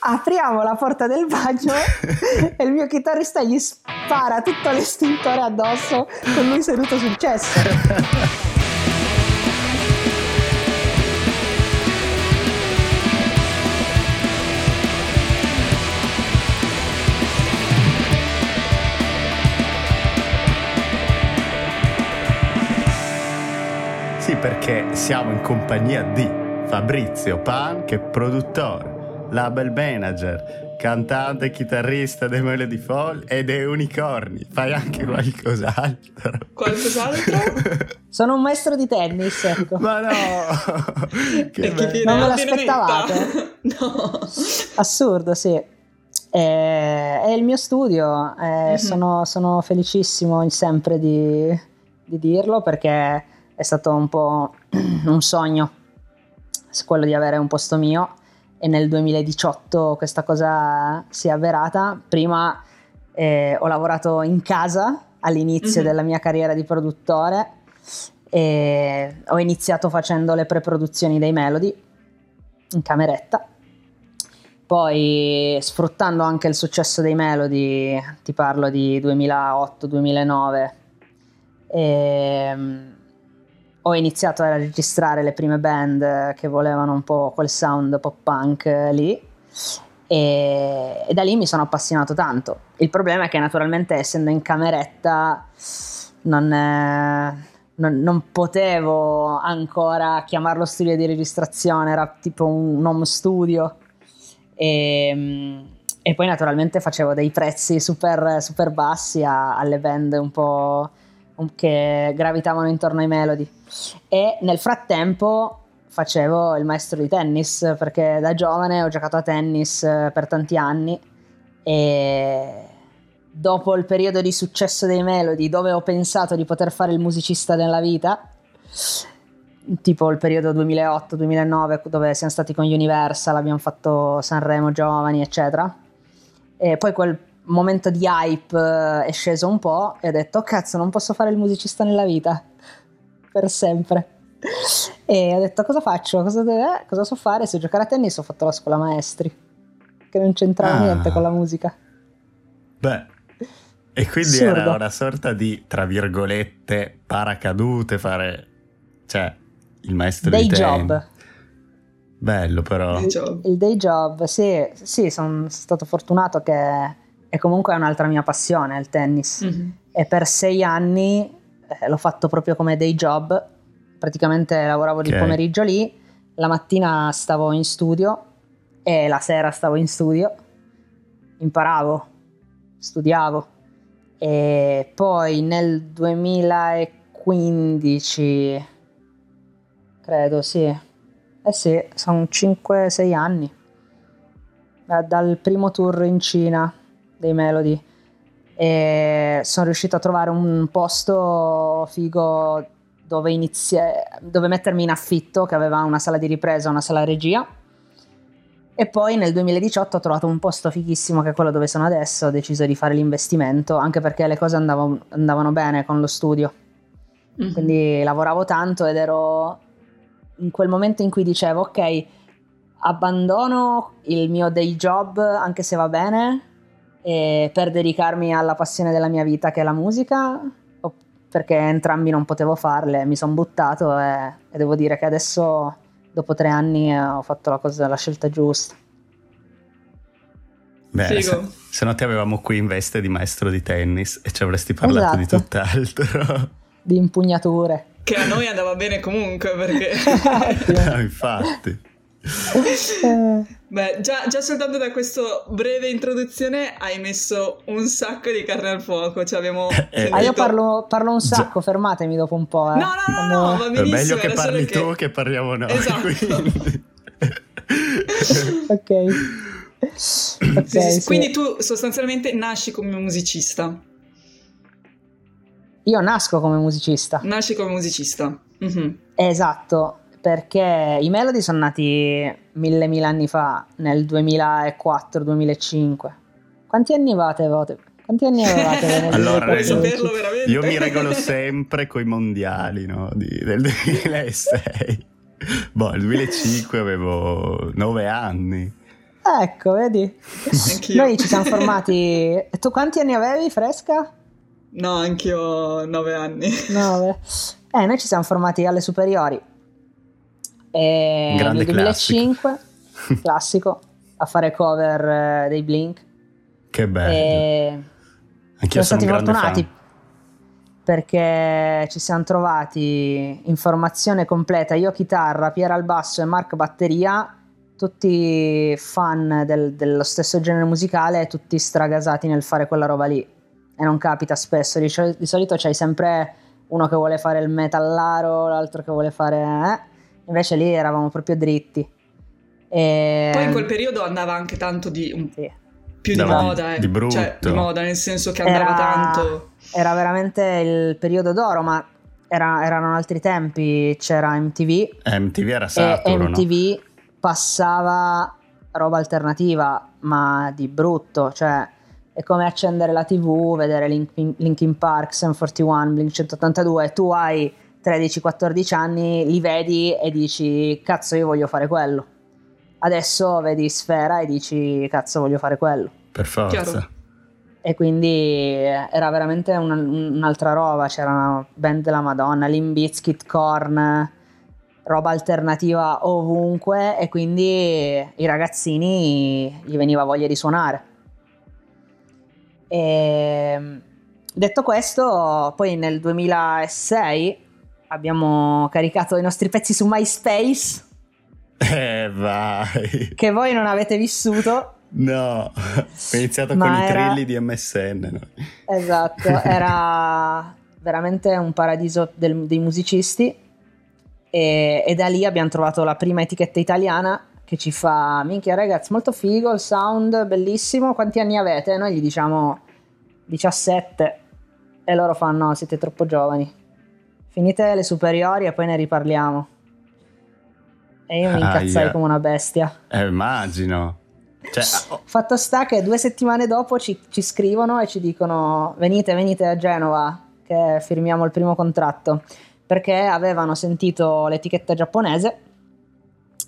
apriamo la porta del bagno e il mio chitarrista gli spara tutto l'estintore addosso con lui seduto sul cesso. Sì, perché siamo in compagnia di Fabrizio Pan, che è produttore, label manager, cantante e chitarrista dei Melody Fall e dei Unicorni. Fai anche qualcos'altro. Qualcos'altro? Sono un maestro di tennis, ecco. Ma no! che bello. non me l'aspettavate? no. Assurdo, sì. È, è il mio studio, eh, Mhm. sono, sono felicissimo sempre di, di dirlo perché è stato un po' un sogno quello di avere un posto mio e nel 2018 questa cosa si è avverata. Prima eh, ho lavorato in casa all'inizio Mhm. della mia carriera di produttore e ho iniziato facendo le pre-produzioni dei Melody in cameretta. Poi sfruttando anche il successo dei Melody, ti parlo di 2008-2009, ehm, ho iniziato a registrare le prime band che volevano un po' quel sound pop punk eh, lì e, e da lì mi sono appassionato tanto. Il problema è che naturalmente essendo in cameretta non, eh, non- non potevo ancora chiamarlo studio di registrazione, era tipo un home studio. E, e poi naturalmente facevo dei prezzi super, super bassi a- alle band un po' che gravitavano intorno ai melody. E nel frattempo facevo il maestro di tennis perché da giovane ho giocato a tennis eh, per tanti anni. E dopo il periodo di successo dei Melody dove ho pensato di poter fare il musicista nella vita tipo il periodo 2008-2009 dove siamo stati con Universal abbiamo fatto Sanremo Giovani eccetera. E poi quel momento di hype eh, è sceso un po' e ho detto "Oh, cazzo non posso fare il musicista nella vita per sempre e ho detto cosa faccio? Cosa, eh, cosa so fare? Se giocare a tennis ho fatto la scuola maestri che non c'entrava Ah. niente con la musica Beh, e quindi Assurdo. era una sorta di, tra virgolette, paracadute fare... Cioè, il maestro day di tennis. job Bello però. Day job. il day job sì, sì sono stato fortunato che è comunque un'altra mia passione il tennis Mhm. e per sei anni l'ho fatto proprio come day job. Praticamente lavoravo di Ok. pomeriggio lì la mattina stavo in studio e la sera stavo in studio. Imparavo studiavo. E poi nel 2015 credo sì. Eh sì sono 5-6 anni. Da- dal primo tour in Cina dei Melody e sono riuscito a trovare un posto figo dove, inizie- dove mettermi in affitto che aveva una sala di ripresa, una sala regia. E poi nel 2018 ho trovato un posto fighissimo che è quello dove sono adesso, ho deciso di fare l'investimento anche perché le cose andavo- andavano bene con lo studio, Mhm. quindi lavoravo tanto ed ero in quel momento in cui dicevo ok, abbandono il mio day job anche se va bene e per dedicarmi alla passione della mia vita che è la musica o perché entrambi non potevo farle, mi sono buttato e, e devo dire che adesso dopo tre anni eh, ho fatto la, cosa, la scelta giusta. Figo. se, se no ti avevamo qui in veste di maestro di tennis e ci avresti parlato di Esatto. tutt'altro. Di impugnature. Che a noi andava bene comunque perché... No, Infatti. Eh, Beh, già, già soltanto da questa breve introduzione hai messo un sacco di carne al fuoco. Cioè abbiamo Eh, ah, io parlo, parlo un sacco, fermatemi dopo un po'. Eh. No, no, no, no, Quando- va È benissimo. meglio che parli tu che parliamo noi. Esatto. quindi. Ok. Ok, Sì, sì. Quindi tu sostanzialmente nasci come musicista. Io nasco come musicista. Nasci come musicista. Mhm. Esatto, perché i Melody sono nati mille mille anni fa, nel 2004-2005. Quanti anni avevate? Quanti anni avevate? Allora, Vuoi 2014? saperlo veramente? Io mi regolo sempre coi mondiali no? di- del 2006. Boh, nel 2005 avevo 9 anni. Ecco, vedi? Anch'io. Noi ci siamo formati. Tu quanti anni avevi, Fresca? No, anch'io ho nove anni. Nove. Eh, noi ci siamo formati alle superiori. E Grande nel 2005, classico. a fare cover eh, dei Blink. Che bello. E Anch'io siamo sono stati fortunati perché ci siamo trovati in formazione completa, io chitarra, Piera al basso e Mark batteria, tutti fan del- dello stesso genere musicale e tutti stragasati nel fare quella roba lì. E non capita spesso, di, di solito c'hai sempre uno che vuole fare il metallaro, l'altro che vuole fare... eh? Invece lì eravamo proprio dritti. E... Poi in quel periodo andava anche tanto di un- Sì. più di Andava di- moda, eh. di brutto. Cioè, di moda, nel senso che andava Era- tanto. Era veramente il periodo d'oro, ma era- erano altri tempi. C'era MTV Eh, MTV era e saturo, no? MTV passava roba alternativa, ma di brutto. Cioè, è come accendere la TV, vedere Linkin, Linkin Park, Sam 41, Blink 182. Tu hai 13-14 anni, li vedi e dici: Cazzo, io voglio fare quello. Adesso vedi Sfera e dici: Cazzo, voglio fare quello Per forza. Chiaro. e quindi eh, era veramente un- un'altra roba, c'era una band della Madonna, Limp Bizkit, Korn, roba alternativa ovunque e quindi i ragazzini gli veniva voglia di suonare. E, detto questo, poi nel 2006 abbiamo caricato i nostri pezzi su MySpace Eh, vai. che voi non avete vissuto. No, ho iniziato con i era- trilli di MSN. no? Esatto, era veramente un paradiso del- dei musicisti e, e da lì abbiamo trovato la prima etichetta italiana che ci fa, minchia ragazzi, molto figo, il sound bellissimo, quanti anni avete? Noi gli diciamo 17 e loro fanno, siete troppo giovani, finite le superiori e poi ne riparliamo. E io mi incazzai Aia. come una bestia. Eh, immagino. Cioè, oh, Fatto sta che due settimane dopo ci, ci scrivono e ci dicono venite, venite a Genova che firmiamo il primo contratto perché avevano sentito l'etichetta giapponese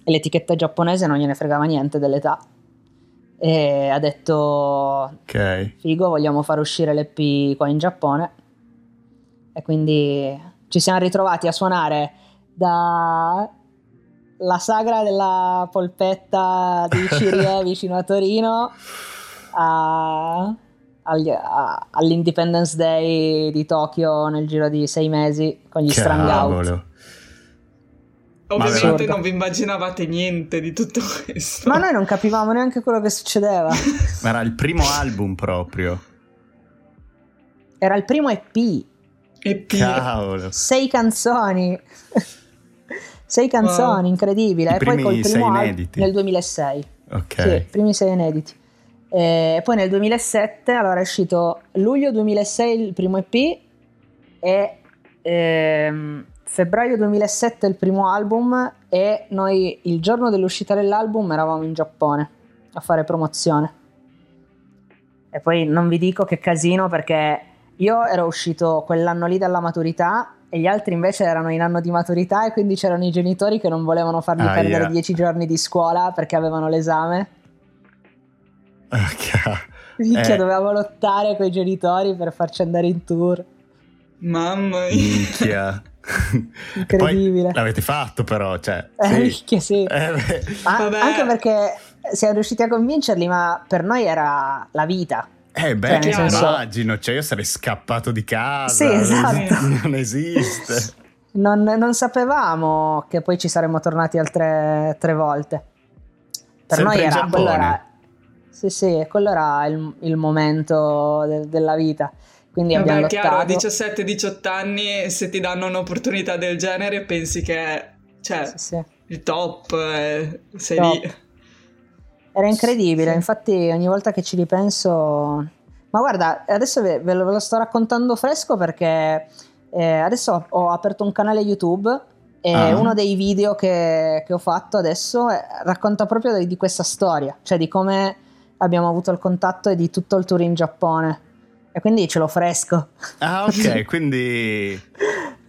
e l'etichetta giapponese non gliene fregava niente dell'età e ha detto ok. figo vogliamo far uscire l'EP qua in Giappone e quindi ci siamo ritrovati a suonare da la sagra della polpetta di Cirie vicino a Torino a- agli- a- all'Independence Day di Tokyo nel giro di sei mesi con gli Strung Out. Cavolo. Ovviamente Assurdo. non vi immaginavate niente di tutto questo. Ma noi non capivamo neanche quello che succedeva. Ma era il primo album proprio. Era il primo EP, E P. Cavolo. sei canzoni. sei canzoni, Wow. incredibile. I e poi col primo album inediti. nel 2006. Ok. Sì, i primi sei inediti. E poi nel 2007, allora è uscito luglio 2006 il primo EP e ehm, febbraio 2007 il primo album e noi il giorno dell'uscita dell'album eravamo in Giappone a fare promozione. E poi non vi dico che casino perché io ero uscito quell'anno lì dalla maturità e gli altri invece erano in anno di maturità e quindi c'erano i genitori che non volevano farmi Aia. perdere dieci giorni di scuola perché avevano l'esame. Ok. Minchia, Eh. dovevamo lottare con i genitori per farci andare in tour. Mamma mia. Minchia. Incredibile. Poi l'avete fatto però, cioè. Eh, sì. minchia, sì. Eh, beh. Ma Vabbè. anche perché siamo riusciti a convincerli, ma per noi era la vita. Eh beh, Cioè, senso- immagino, cioè io sarei scappato di casa. Sì, esatto. Non esiste. Non, non sapevamo che poi ci saremmo tornati altre tre volte. Per Sempre noi era, quello era, sì, sì, quello era il, il momento de- della vita. Quindi abbiamo Vabbè, chiaro, a lottato. 17-18 anni, se ti danno un'opportunità del genere, pensi che cioè, Sì, sì. il top, eh, sei Top. lì. Era incredibile, Sì. infatti ogni volta che ci ripenso... Ma guarda, adesso ve, ve lo, ve lo sto raccontando fresco perché eh, adesso ho aperto un canale YouTube e Ah. uno dei video che, che ho fatto adesso eh, racconta proprio di, di questa storia, cioè di come abbiamo avuto il contatto e di tutto il tour in Giappone. E quindi ce l'ho fresco. Ah, ok, quindi...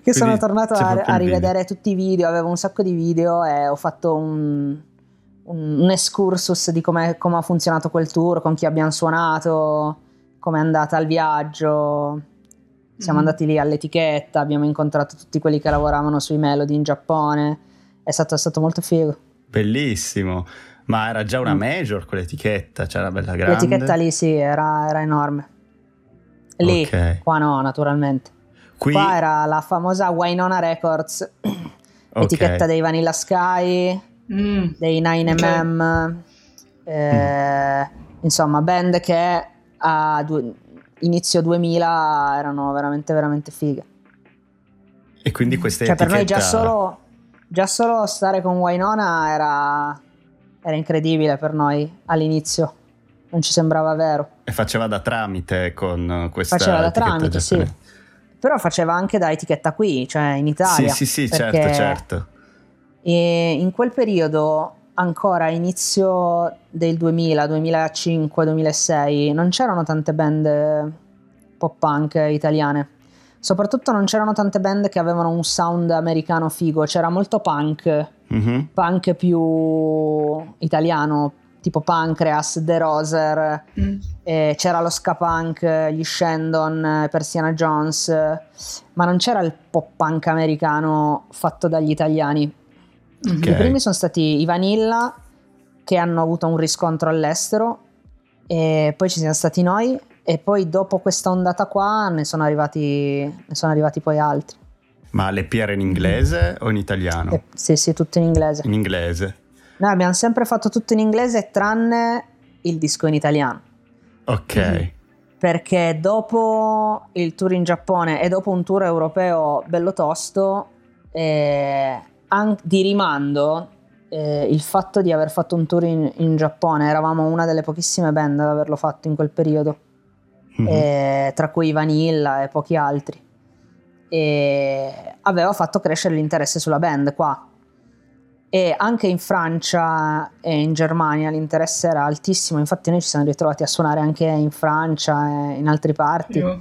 Che sono tornato a, a rivedere tutti i video, avevo un sacco di video e ho fatto un, un, un excursus di come ha funzionato quel tour, con chi abbiamo suonato, come è andata il viaggio. Siamo mm. andati lì all'etichetta, abbiamo incontrato tutti quelli che lavoravano sui melody in Giappone. È stato, è stato molto figo. Bellissimo. Ma era già una mm. major quell'etichetta, c'era bella grande. L'etichetta lì sì, era, era enorme. Lì, okay. qua no, naturalmente. Qui... Qua era la famosa Wynonna Records, okay. etichetta dei Vanilla Sky, mm. dei 9mm, okay. eh, mm. insomma, band che a du- inizio 2000 erano veramente, veramente fighe. E quindi queste cioè, etichetta... per noi già solo, già solo stare con Wynonna era, era incredibile per noi all'inizio non ci sembrava vero. E faceva da tramite con questa Faceva da tramite, sì. Però faceva anche da etichetta qui, cioè in Italia. Sì, sì, sì, certo, certo. E in quel periodo, ancora inizio del 2000, 2005, 2006, non c'erano tante band pop punk italiane. Soprattutto non c'erano tante band che avevano un sound americano figo, c'era molto punk, mm-hmm. punk più italiano, tipo Pancreas, The Roser, mm. eh, c'era lo ska punk, gli Shandon, Persiana Jones, ma non c'era il pop punk americano fatto dagli italiani. Okay. I primi sono stati i Vanilla che hanno avuto un riscontro all'estero e poi ci siamo stati noi e poi dopo questa ondata qua ne sono arrivati, ne sono arrivati poi altri. Ma l'EP era in inglese o in italiano? Eh, sì, sì, tutto in inglese. In inglese. Noi abbiamo sempre fatto tutto in inglese tranne il disco in italiano. Ok. Mm-hmm. Perché dopo il tour in Giappone e dopo un tour europeo bello tosto, eh, an- di rimando, eh, il fatto di aver fatto un tour in, in, Giappone, eravamo una delle pochissime band ad averlo fatto in quel periodo, mm-hmm. eh, tra cui Vanilla e pochi altri. E aveva fatto crescere l'interesse sulla band qua e anche in Francia e in Germania l'interesse era altissimo, infatti noi ci siamo ritrovati a suonare anche in Francia e in altre parti. E,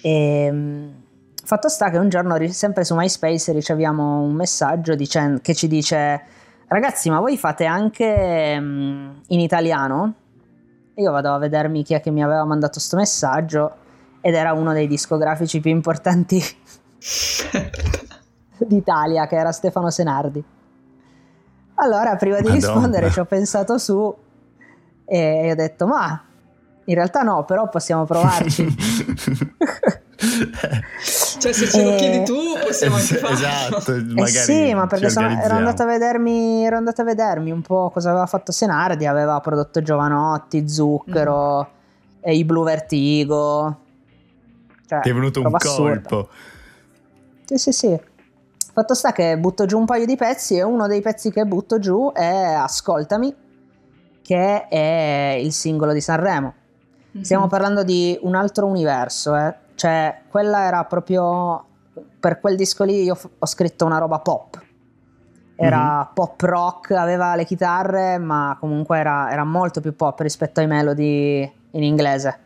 ehm, fatto sta che un giorno, sempre su MySpace, riceviamo un messaggio dicendo, che ci dice ragazzi ma voi fate anche um, in italiano? io vado a vedermi chi è che mi aveva mandato questo messaggio ed era uno dei discografici più importanti d'Italia, che era Stefano Senardi. Allora, prima di Madonna. rispondere, ci ho pensato su e ho detto, ma in realtà no, però possiamo provarci. cioè, se ce lo chiedi tu, possiamo anche farlo. Esatto, eh magari. Eh sì, ma perché sono, ero, andata a vedermi, ero andata a vedermi un po' cosa aveva fatto Senardi. Aveva prodotto Giovanotti, Zucchero, mm. e i Blue Vertigo. Cioè, Ti è venuto un colpo. Sì, sì, sì. Fatto sta che butto giù un paio di pezzi e uno dei pezzi che butto giù è Ascoltami, che è il singolo di Sanremo. Mm-hmm. Stiamo parlando di un altro universo, eh? Cioè quella era proprio per quel disco lì io f- ho scritto una roba pop. Era mm-hmm. pop rock, aveva le chitarre, ma comunque era, era, molto più pop rispetto ai melody in inglese,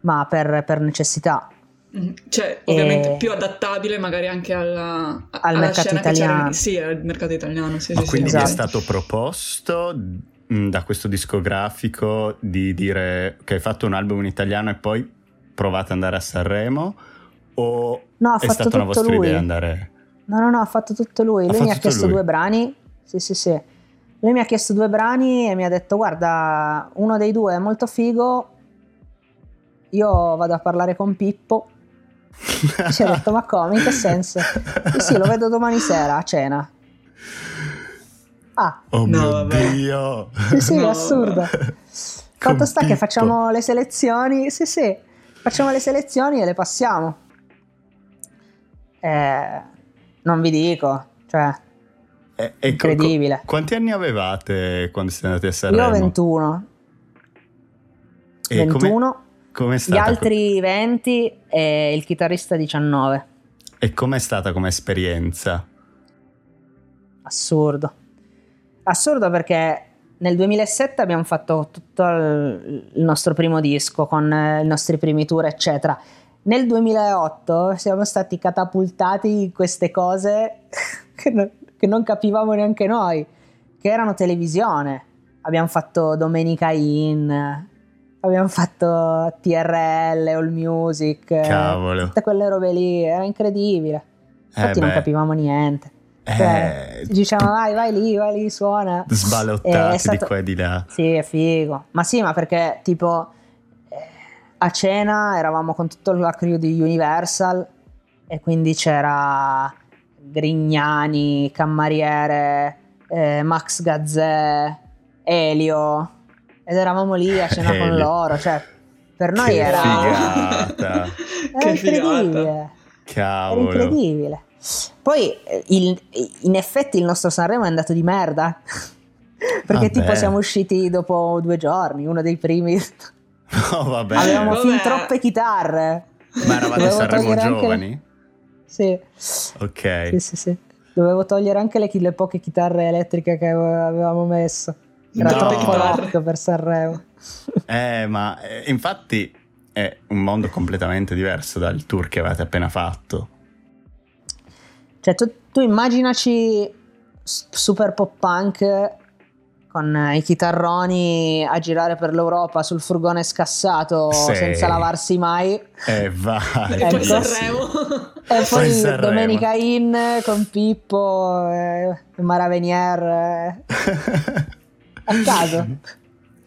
ma per, per necessità. Mm-hmm. Cioè, ovviamente e... più adattabile magari anche alla, al alla mercato italiano. Sì, al mercato italiano. Sì, Ma sì, quindi sì, esatto. è stato proposto mm, da questo discografico di dire che hai fatto un album in italiano e poi provate ad andare a Sanremo? O no, è stata una vostra lui. idea andare... No, no, no, ha fatto tutto lui. Ha lui mi ha chiesto lui. due brani. Sì, sì, sì. Lui mi ha chiesto due brani e mi ha detto guarda, uno dei due è molto figo, io vado a parlare con Pippo ci ha detto, ma come? In che senso? Sì, sì, lo vedo domani sera a cena. Ah. Oh no, mio Dio! Sì, sì, no, assurdo. Fatto sta che facciamo le selezioni, sì, sì, facciamo le selezioni e le passiamo. Eh, non vi dico, cioè, eh, incredibile. Co- quanti anni avevate quando siete andati a Sanremo? Io 21. E 21. Come... Com'è? Gli altri 20 e il chitarrista 19. E com'è stata come esperienza? Assurdo. Assurdo perché nel 2007 abbiamo fatto tutto il nostro primo disco con i nostri primi tour, eccetera. Nel 2008 siamo stati catapultati in queste cose che non, che non capivamo neanche noi, che erano televisione. abbiamo fatto Domenica In, abbiamo fatto TRL, All Music, Cavolo. tutte quelle robe lì, era incredibile. Infatti Eh non capivamo niente. Cioè, Eh, ci dicevano vai, vai lì, vai lì, suona. sballottati Eh, è di stato- qua e di là. Sì, è figo. Ma sì, ma perché tipo eh, a cena eravamo con tutto la crew di Universal e quindi c'era Grignani, Cammariere, eh, Max Gazzè, Elio ed eravamo lì a cena con Elio. loro, cioè per noi Che era, figata. era Che figata. incredibile. Era Cavolo. incredibile. Poi eh, il- in effetti il nostro Sanremo è andato di merda. Perché Vabbè. tipo siamo usciti dopo due giorni, uno dei primi. No, vabbè. Avevamo Vabbè. fin troppe chitarre. Ma eravate Sanremo giovani? Sì. Ok. sì, sì, sì. Dovevo togliere anche le, le poche chitarre elettriche che ave- avevamo messo. Era No. troppo rock per Sanremo. Eh, ma eh, infatti è un mondo completamente diverso dal tour che avete appena fatto. Cioè, tu, tu immaginaci super pop punk con eh, i chitarroni a girare per l'Europa sul furgone scassato Sì. senza lavarsi mai. E Eh, vai. E poi Ecco. Sanremo. Poi poi Sanremo. Domenica In con Pippo e Maravenier eh, a caso.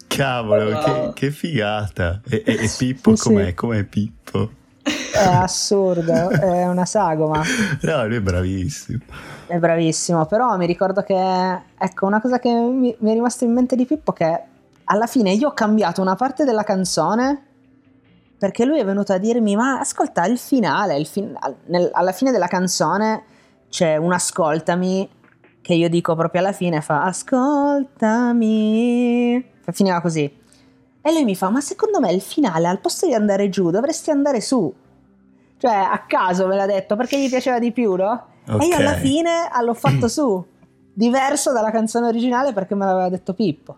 Cavolo, Wow. che, che figata. E, e- e Pippo Sì, sì. com'è? Com'è Pippo? È assurdo, è una sagoma. No, lui è bravissimo. È bravissimo, però mi ricordo che, ecco, una cosa che mi, mi è rimasta in mente di Pippo che alla fine io ho cambiato una parte della canzone perché lui è venuto a dirmi, ma ascolta il finale, il fin- nel- alla fine della canzone c'è un ascoltami che io dico proprio alla fine, fa ascoltami, finiva così. E lui mi fa, ma secondo me il finale al posto di andare giù dovresti andare su. Cioè, a caso me l'ha detto perché gli piaceva di più, no? E io alla fine l'ho fatto su, diverso dalla canzone originale perché me l'aveva detto Pippo.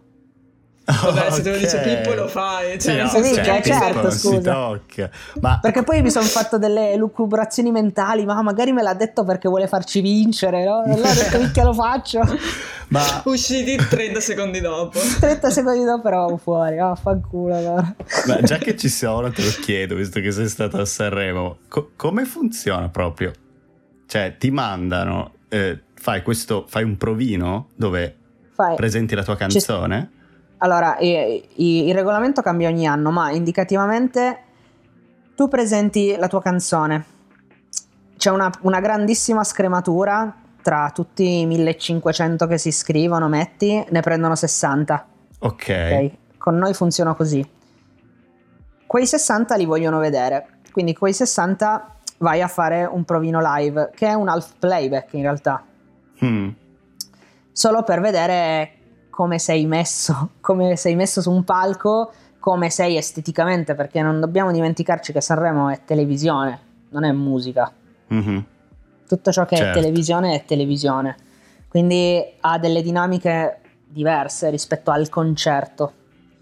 Vabbè, se te lo dice. Pippo lo fai. Cioè, Sì, no, Sì, cioè, certo, Pippo non si scusa. tocca. Ma Perché poi mi sono fatto delle lucubrazioni mentali, ma magari me l'ha detto perché vuole farci vincere, no? Allora ho detto, minchia lo faccio. Ma Usciti 30 secondi dopo. 30 secondi dopo eravamo fuori, ah, fanculo allora. Ma già che ci sono, te lo chiedo, visto che sei stato a Sanremo, co- come funziona proprio? Cioè, ti mandano, eh, fai questo, fai un provino dove Fai. presenti la tua canzone? Allora, i- i- il regolamento cambia ogni anno, ma indicativamente tu presenti la tua canzone. C'è una, una grandissima scrematura tra tutti i 1500 che si iscrivono, metti, ne prendono 60. Ok. ok? Con noi funziona così. Quei 60 li vogliono vedere, quindi quei 60 vai a fare un provino live, che è un half playback in realtà Hmm. solo per vedere come sei messo, come sei messo su un palco, come sei esteticamente, perché non dobbiamo dimenticarci che Sanremo è televisione, non è musica. Mhm. Tutto ciò che Certo. è televisione è televisione. Quindi ha delle dinamiche diverse rispetto al concerto.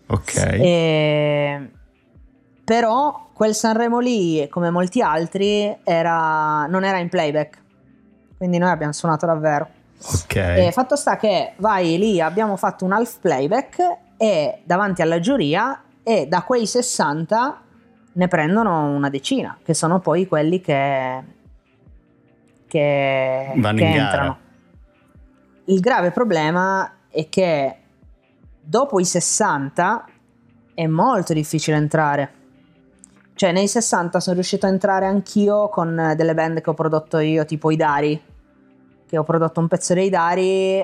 Ok. E- Però quel Sanremo lì, come molti altri, era... non era in playback. Quindi noi abbiamo suonato davvero. Ok. E fatto sta che vai lì, abbiamo fatto un half playback e davanti alla giuria e da quei 60 ne prendono una decina, che sono poi quelli che, che, Vanno che entrano. Il grave problema è che dopo i 60 è molto difficile entrare. Cioè, nei 60 sono riuscito a entrare anch'io con eh, delle band che ho prodotto io, tipo i Dari, che ho prodotto un pezzo dei Dari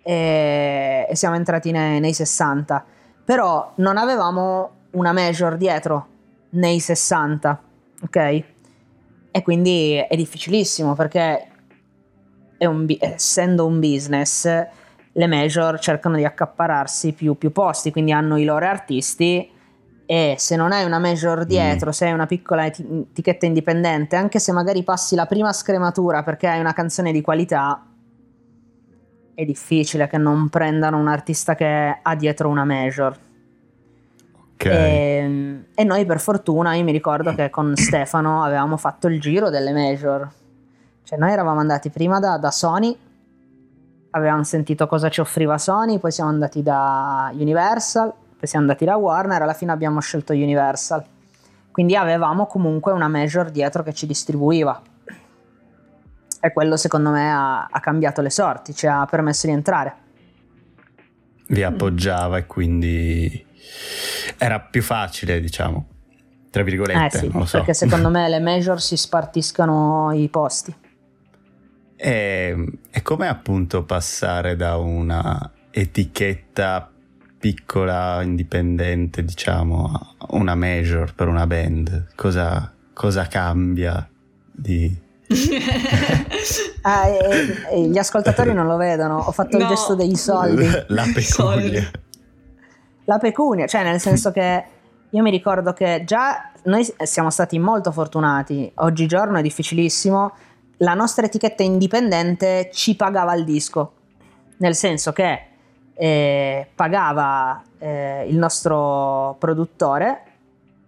e, e siamo entrati nei, nei 60. Però non avevamo una major dietro nei 60, ok? E quindi è difficilissimo perché un essendo un business, le major cercano di accapararsi più, più posti, quindi hanno i loro artisti e se non hai una major dietro, se hai una piccola eti- etichetta indipendente, anche se magari passi la prima scrematura perché hai una canzone di qualità, è difficile che non prendano un artista che ha dietro una major. ok. E, e noi per fortuna, io mi ricordo che con Stefano avevamo fatto il giro delle major. Cioè noi eravamo andati prima da, da Sony, avevamo sentito cosa ci offriva Sony, poi siamo andati da Universal, poi siamo andati da Warner, alla fine abbiamo scelto Universal. Quindi avevamo comunque una major dietro che ci distribuiva. E quello secondo me ha, ha cambiato le sorti, ci ha permesso di entrare. Vi appoggiava e quindi era più facile, diciamo, tra virgolette. Eh sì, so. perché secondo me le major si spartiscono i posti. E, e com'è appunto passare da una etichetta piccola, indipendente, diciamo, una major per una band? Cosa, cosa cambia di... Ah, e- e gli ascoltatori non lo vedono, ho fatto il No. gesto dei soldi. La pecunia. La pecunia, cioè nel senso che io mi ricordo che già noi siamo stati molto fortunati, oggigiorno è difficilissimo, la nostra etichetta indipendente ci pagava il disco, nel senso che eh, pagava eh, il nostro produttore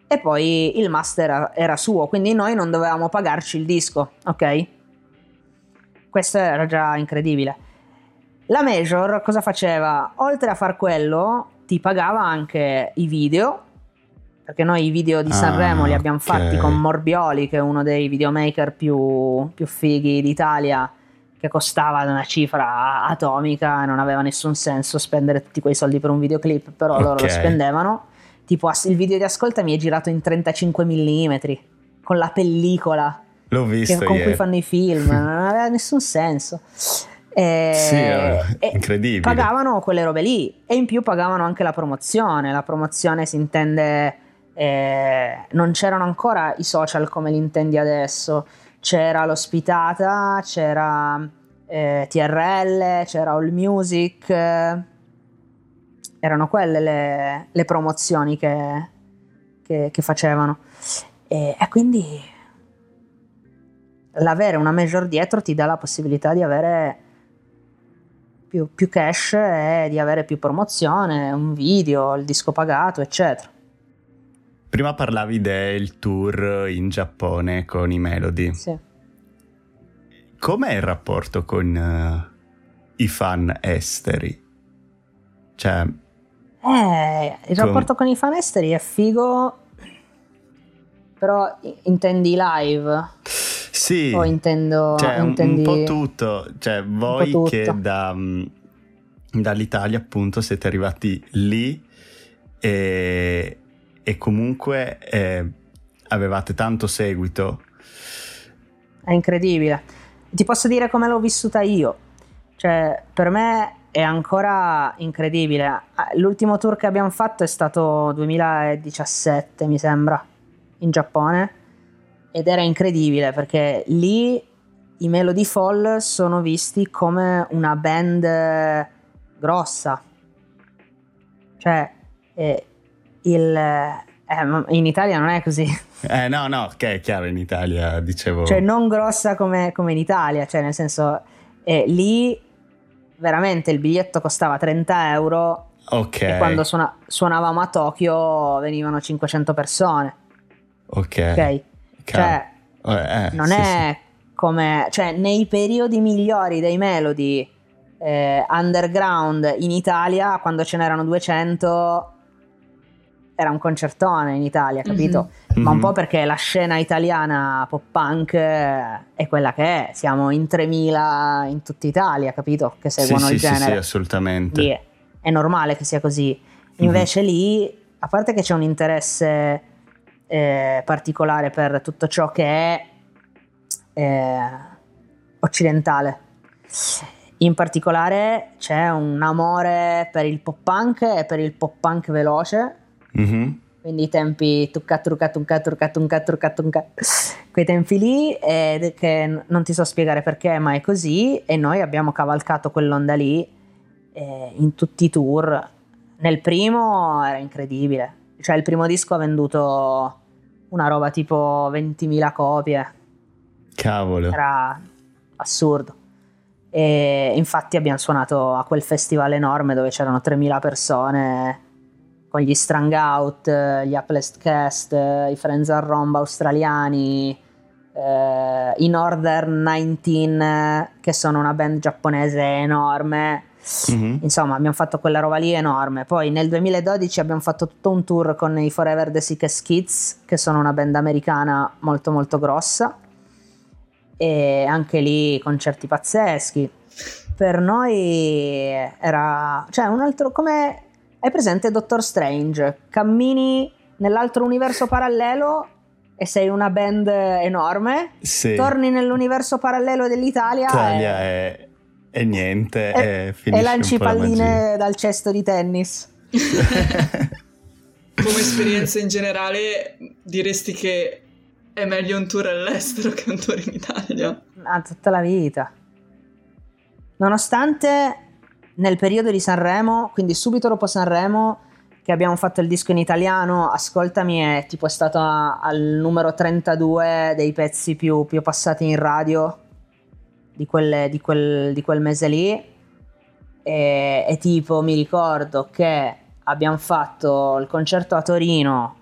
e poi il master era, era suo, quindi noi non dovevamo pagarci il disco, ok? Questo era già incredibile. La Major cosa faceva? Oltre a far quello, ti pagava anche i video, perché noi i video di Ah, Sanremo li abbiamo ok. fatti con Morbioli, che è uno dei videomaker più, più fighi d'Italia, che costava una cifra atomica non aveva nessun senso spendere tutti quei soldi per un videoclip, però loro lo spendevano. Tipo il video di ascolta mi è girato in 35 mm, con la pellicola L'ho che- visto con cui ieri. fanno i film, non aveva nessun senso. E, Sì, è e incredibile. Pagavano quelle robe lì e in più pagavano anche la promozione. La promozione si intende. eh, non c'erano ancora i social come li intendi adesso. C'era l'ospitata, c'era eh, TRL, c'era All Music. eh, erano quelle le, le promozioni che, che- che facevano. E, e quindi l'avere una major dietro ti dà la possibilità di avere più, più cash e di avere più promozione, un video, il disco pagato, eccetera. Prima parlavi del tour in Giappone con i Melody. Sì. Com'è il rapporto con eh, i fan esteri? Cioè, Eh, il Com- rapporto con i fan esteri è figo, però intendi live sì, o intendo... cioè, un, intendi... un po' tutto. Cioè, voi tutto. che da, mm, dall'Italia appunto siete arrivati lì e, e comunque eh, avevate tanto seguito. È incredibile. Ti posso dire come l'ho vissuta io. Cioè, per me è ancora incredibile. Ah, L'ultimo tour che abbiamo fatto è stato 2017, mi sembra, in Giappone. Ed era incredibile perché lì i Melody Fall sono visti come una band grossa. Cioè, eh, il, eh, in Italia non è così. Eh no, no, che è chiaro in Italia, dicevo. cioè non grossa come, come in Italia, cioè nel senso eh, lì veramente il biglietto costava 30 euro ok. e quando suona- suonavamo a Tokyo venivano 500 persone, ok. ok? Cioè Eh, eh, non sì, è come, cioè nei periodi migliori dei Melody eh, underground in Italia, quando ce n'erano 200 era un concertone in Italia, capito? sì. ma un Mhm. po' perché la scena italiana pop punk eh, è quella che è, siamo in 3000 in tutta Italia, capito? Che Sì, seguono sì, il sì, sì, genere. assolutamente. Quindi è, è normale che sia così. Invece lì, a parte che c'è un interesse eh, particolare per tutto ciò che è eh, occidentale. In particolare c'è un amore per il pop punk e per il pop punk veloce, Mhm. quindi i tempi tucca trucca tunca trucca tunca trucca tunca quei tempi lì ed che non ti so spiegare perché ma è così. E noi abbiamo cavalcato quell'onda lì eh, in tutti i tour. Nel primo era incredibile. Cioè il primo disco ha venduto una roba tipo 20.000 copie. Cavolo. era assurdo. E infatti abbiamo suonato a quel festival enorme dove c'erano 3.000 persone con gli Strung Out, eh, gli Uplest Cast, eh, i Friends al Romba australiani, eh, i Northern 19 che sono una band giapponese enorme. Mm-hmm. insomma abbiamo fatto quella roba lì enorme. Poi nel 2012 abbiamo fatto tutto un tour con i Forever the Sickest Kids che sono una band americana molto molto grossa. E anche lì concerti pazzeschi. Per noi era cioè un altro come hai presente Doctor Strange cammini nell'altro universo parallelo e sei una band enorme, sì. torni nell'universo parallelo dell'Italia Italia e, è, è niente e, e lanci palline dal cesto di tennis. Come esperienza in generale diresti che è meglio un tour all'estero che un tour in Italia? Ah, tutta la vita. Nonostante nel periodo di Sanremo, quindi subito dopo Sanremo, che abbiamo fatto il disco in italiano, Ascoltami è tipo è stato al numero 32 dei pezzi più, più passati in radio di, quelle, di, quel, di quel, mese lì. E, e tipo mi ricordo che abbiamo fatto il concerto a Torino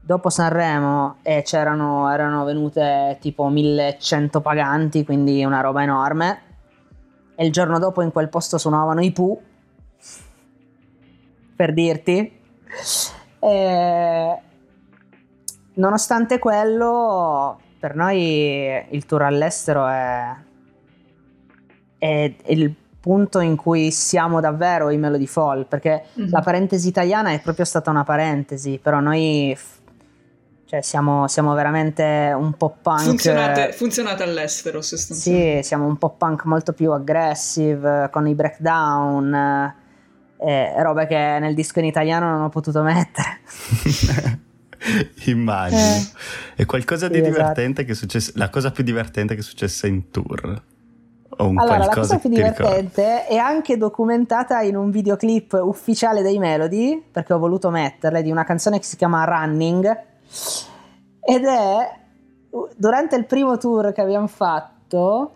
dopo Sanremo e c'erano erano venute tipo 1100 paganti, quindi una roba enorme. E il giorno dopo in quel posto suonavano i Pooh per dirti. E, nonostante quello, per noi il tour all'estero è, è, il punto in cui siamo davvero i Melody Fall, perché mm-hmm. la parentesi italiana è proprio stata una parentesi, però noi cioè siamo, siamo, veramente un po' punk. Funzionate, funzionate all'estero, sostanzialmente. Sì, siamo un po' punk molto più aggressive, con i breakdown eh, robe che nel disco in italiano non ho potuto mettere. Immagino. Eh. E qualcosa di sì, esatto. divertente esatto. che è successo, la cosa più divertente che è successa in tour? O un allora, la cosa più divertente è anche documentata in un videoclip ufficiale dei Melody, perché ho voluto metterle, di una canzone che si chiama Running, ed è durante il primo tour che abbiamo fatto,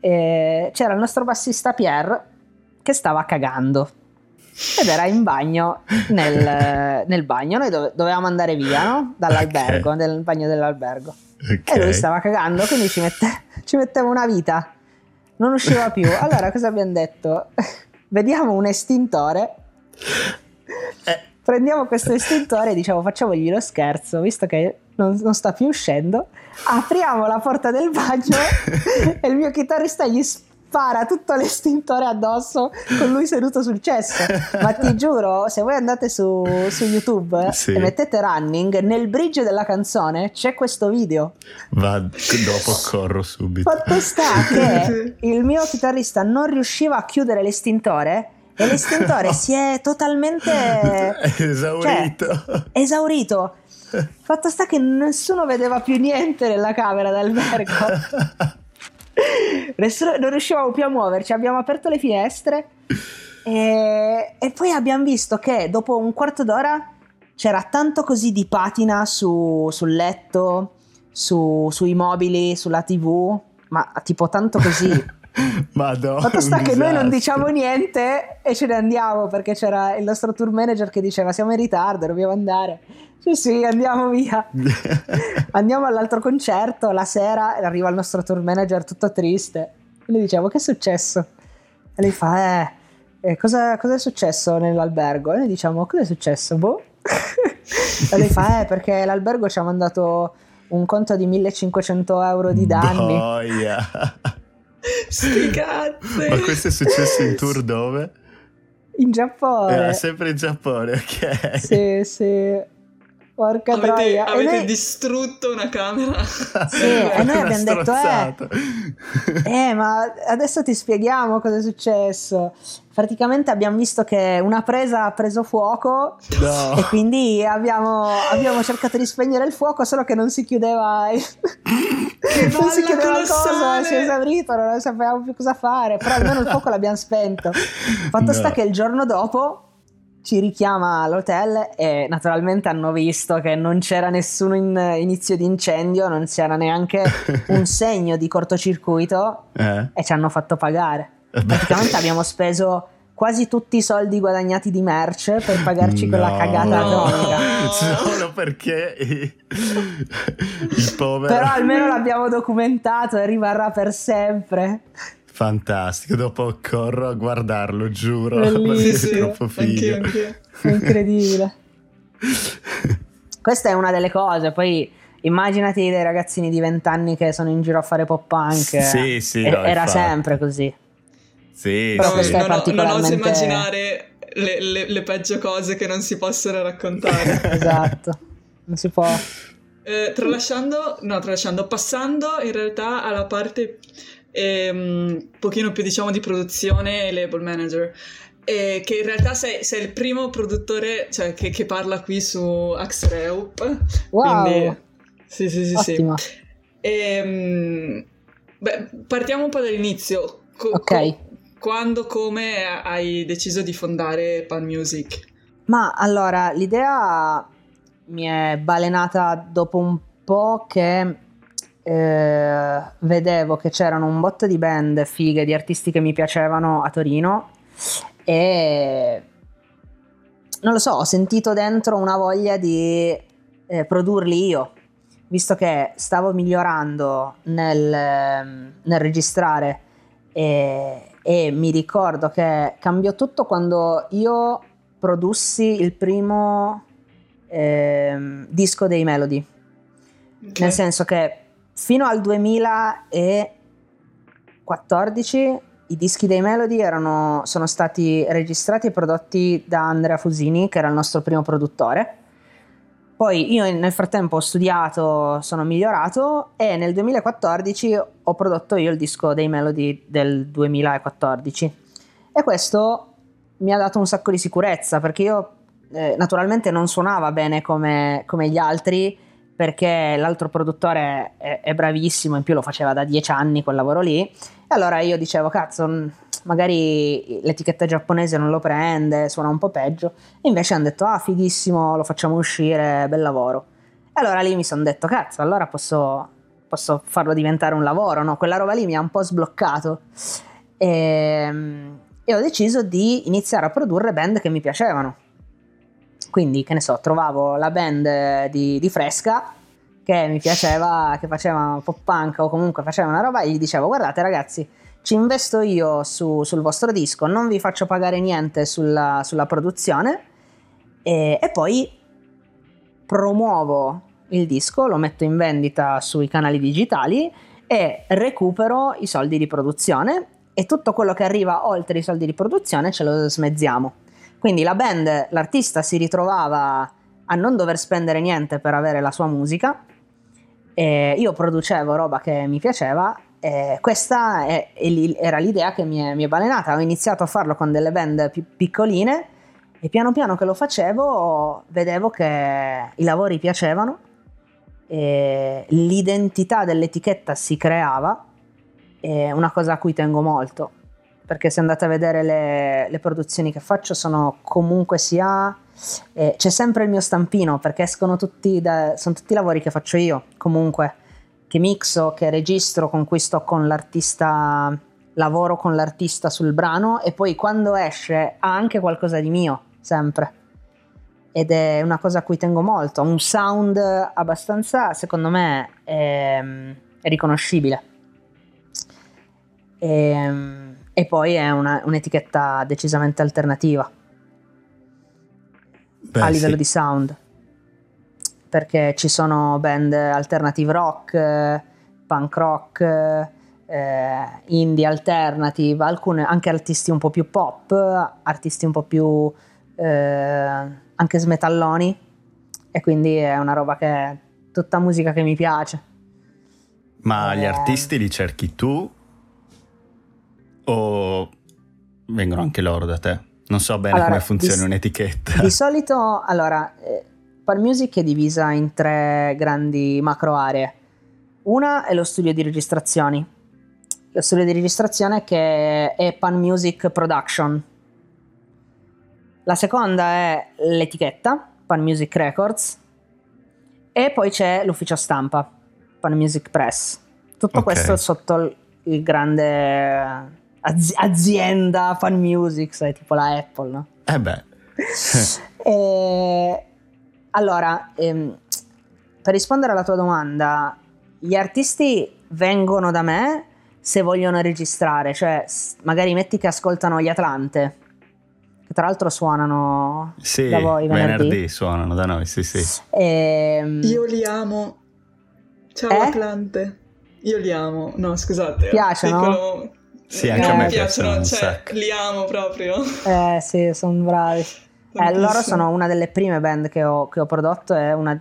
eh, c'era il nostro bassista Pierre che stava cagando ed era in bagno nel, nel bagno. Noi dove, dovevamo andare via no? dall'albergo, okay. nel bagno dell'albergo. Okay. E lui stava cagando, quindi ci, mette, ci metteva una vita, non usciva più. Allora cosa abbiamo detto? Vediamo un estintore. Prendiamo questo estintore e diciamo facciamogli lo scherzo, visto che non, non, sta più uscendo. Apriamo la porta del bagno e il mio chitarrista gli spara spara tutto l'estintore addosso con lui seduto sul cesso. Ma ti giuro, se voi andate su, su YouTube sì. e mettete running, nel bridge della canzone c'è questo video. Va, dopo corro subito. Fatto sta che il mio chitarrista non riusciva a chiudere l'estintore e l'estintore si è totalmente esaurito. Cioè, esaurito. Fatto sta che nessuno vedeva più niente nella camera d'albergo. Non riuscivamo più a muoverci, abbiamo aperto le finestre e, e, poi abbiamo visto che dopo un quarto d'ora c'era tanto così di patina su, sul letto, su, sui mobili, sulla tv, ma tipo tanto così. Madonna. Fatto sta che noi non diciamo niente e ce ne andiamo perché c'era il nostro tour manager che diceva siamo in ritardo, dobbiamo andare. Sì, sì, andiamo via. andiamo all'altro concerto la sera arriva il nostro tour manager tutto triste. E noi diciamo che è successo? E lei fa, eh, eh cosa, cosa, è successo nell'albergo? E noi diciamo, cosa è successo? Boh. e lei fa, eh, perché l'albergo ci ha mandato un conto di 1500 euro di danni. Boia. Sti cazzi. Ma questo è successo in tour dove? In Giappone. Era sempre in Giappone, ok. Sì, sì. Porca avete, troia. Avete noi... distrutto una camera. Sì, e noi abbiamo detto, eh, eh, ma adesso ti spieghiamo cosa è successo. Praticamente abbiamo visto che una presa ha preso fuoco no. e quindi abbiamo, abbiamo, cercato di spegnere il fuoco, solo che non si chiudeva il... non si chiudeva il coso, si è esaurito, non sapevamo più cosa fare, però almeno il fuoco l'abbiamo spento. Fatto no. sta che il giorno dopo ci richiama all'hotel e naturalmente hanno visto che non c'era nessun in inizio di incendio, non c'era neanche un segno di cortocircuito eh. e ci hanno fatto pagare. Praticamente abbiamo speso quasi tutti i soldi guadagnati di merce per pagarci quella No. cagata No. atomica. Solo perché il povero... Però almeno l'abbiamo documentato e rimarrà per sempre. Fantastico, dopo corro a guardarlo, giuro. Bellissimo. è troppo figo. anch'io, anch'io. Incredibile. Questa è una delle cose, poi immaginati dei ragazzini di 20 anni che sono in giro a fare pop punk. Sì, sì, E- no, era infatti. sempre così. Sì, Però sì. non, ho- non particolarmente- oso immaginare le, le- le peggio cose che non si possono raccontare. Esatto. Non si può. Eh, tralasciando, no, tralasciando, passando in realtà alla parte un pochino più diciamo di produzione e label manager. eh, che in realtà sei, sei il primo produttore cioè, che, che parla qui su Axreup. Wow. Quindi, sì, sì, sì, sì. Ottimo. Ehm, beh, partiamo un po' dall'inizio. Co- Ok. co- quando, come hai deciso di fondare Pan Music? Ma allora, l'idea mi è balenata dopo un po' che eh, vedevo che c'erano un botto di band fighe, di artisti che mi piacevano a Torino e non lo so, ho sentito dentro una voglia di eh, produrli io, visto che stavo migliorando nel, ehm, nel registrare e, e mi ricordo che cambiò tutto quando io produssi il primo ehm, disco dei Melody. Ok. Nel senso che fino al 2014 i dischi dei Melody erano, sono stati registrati e prodotti da Andrea Fusini, che era il nostro primo produttore. Poi io nel frattempo ho studiato, sono migliorato e nel 2014 ho prodotto io il disco dei Melody del 2014. E questo mi ha dato un sacco di sicurezza perché io eh, naturalmente non suonava bene come, come gli altri perché l'altro produttore è, è bravissimo, in più lo faceva da dieci anni quel lavoro lì. E allora io dicevo, cazzo, magari l'etichetta giapponese non lo prende, suona un po' peggio. E invece hanno detto, ah, fighissimo, lo facciamo uscire, bel lavoro. E allora lì mi sono detto, cazzo, allora posso, posso farlo diventare un lavoro, no? Quella roba lì mi ha un po' sbloccato. E, e ho deciso di iniziare a produrre band che mi piacevano. Quindi, che ne so, trovavo la band di, di Fresca che mi piaceva, che faceva pop punk o comunque faceva una roba e gli dicevo guardate ragazzi, ci investo io su- sul vostro disco, non vi faccio pagare niente sulla, sulla produzione e, e poi promuovo il disco, lo metto in vendita sui canali digitali e recupero i soldi di produzione e tutto quello che arriva oltre i soldi di produzione ce lo smezziamo. Quindi la band, l'artista si ritrovava a non dover spendere niente per avere la sua musica. E io producevo roba che mi piaceva. E questa è- era l'idea che mi è, mi è balenata. Ho iniziato a farlo con delle band più piccoline e piano piano che lo facevo vedevo che i lavori piacevano, e l'identità dell'etichetta si creava, è una cosa a cui tengo molto perché se andate a vedere le, le produzioni che faccio sono comunque sia eh, c'è sempre il mio stampino perché escono tutti da, sono tutti lavori che faccio io comunque che mixo che registro con cui sto con l'artista lavoro con l'artista sul brano e poi quando esce ha anche qualcosa di mio sempre. Ed è una cosa a cui tengo molto un sound abbastanza secondo me ehm, è riconoscibile. E, e poi è una- un'etichetta decisamente alternativa Beh, a livello sì. di sound perché ci sono band alternative rock, punk rock, eh, indie alternative, alcune anche artisti un po' più pop, artisti un po' più eh, anche smetalloni e quindi è una roba che è tutta musica che mi piace. Ma gli Eh. artisti li cerchi tu o vengono anche loro da te? Non so bene Allora, come funziona di- un'etichetta. Di solito, allora, eh, Pan Music è divisa in tre grandi macro aree. Una è lo studio di registrazioni. Lo studio di registrazione che è Pan Music Production. La seconda è l'etichetta, Pan Music Records. E poi c'è l'ufficio stampa, Pan Music Press. Tutto Ok. questo sotto il grande az- azienda fan music, sai, tipo la Apple, no? Eh beh. E, allora, ehm, per rispondere alla tua domanda, gli artisti vengono da me se vogliono registrare, cioè magari metti che ascoltano gli Atlante, che tra l'altro suonano Sì, da voi venerdì. venerdì suonano da noi, sì, sì. Ehm, Io li amo. Ciao Eh? Atlante. Io li amo. No, scusate. Piacciono? piccolo- Sì, anche a mi me piacciono un cioè, sacco. li amo proprio. eh, sì, sono bravi. Eh, loro sono una delle prime band che ho, che ho prodotto, è una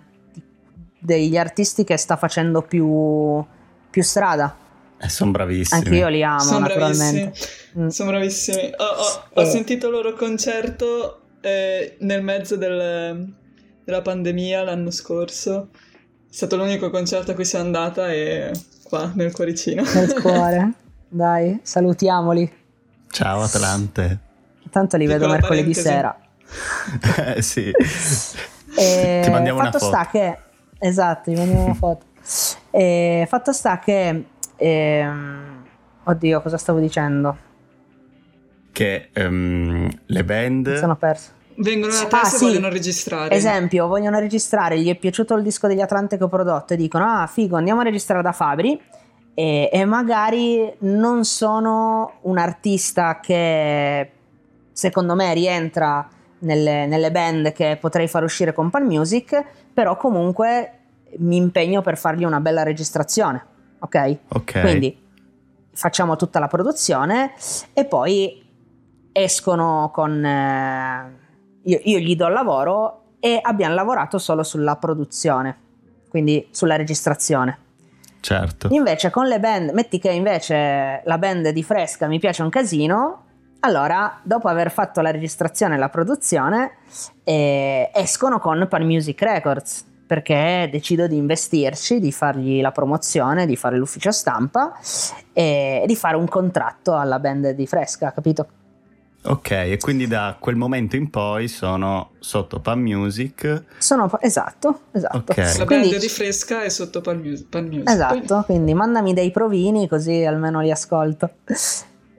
degli artisti che sta facendo più, più strada. Eh, sono bravissimi. Anche io li amo, Sono naturalmente. bravissimi. Mm. Sono bravissimi. Ho, ho- ho Eh. sentito il loro concerto eh, nel mezzo del- della pandemia l'anno scorso. È stato l'unico concerto a cui sono andata e qua nel cuoricino. Nel cuore. Dai, salutiamoli. Ciao Atlante. Tanto li vedo mercoledì parentesi. sera. Eh, sì. E Ti mandiamo una fatto foto. sta che esatto, ti mandiamo una foto. E fatto sta che ehm, oddio, cosa stavo dicendo? Che ehm, le band... Mi sono perso. Vengono da te Ah, se sì. vogliono registrare. Esempio, vogliono registrare, gli è piaciuto il disco degli Atlante che ho prodotto e dicono "Ah, figo, andiamo a registrare da Fabri". E, e magari non sono un artista che secondo me rientra nelle, nelle band che potrei far uscire con Pan Music, però comunque mi impegno per fargli una bella registrazione, ok? Ok. Quindi facciamo tutta la produzione e poi escono con... eh, io, io gli do il lavoro e abbiamo lavorato solo sulla produzione, quindi sulla registrazione. Certo. Invece con le band, metti che invece la band di Fresca mi piace un casino, allora dopo aver fatto la registrazione e la produzione eh, escono con Pan Music Records perché decido di investirci, di fargli la promozione, di fare l'ufficio stampa e di fare un contratto alla band di Fresca, capito? Ok, e quindi da quel momento in poi sono sotto Pan Music. Sono esatto, esatto. Ok. La Quindi- band di Fresca è sotto Pan Music. Pan Music. Esatto, quindi mandami dei provini così almeno li ascolto.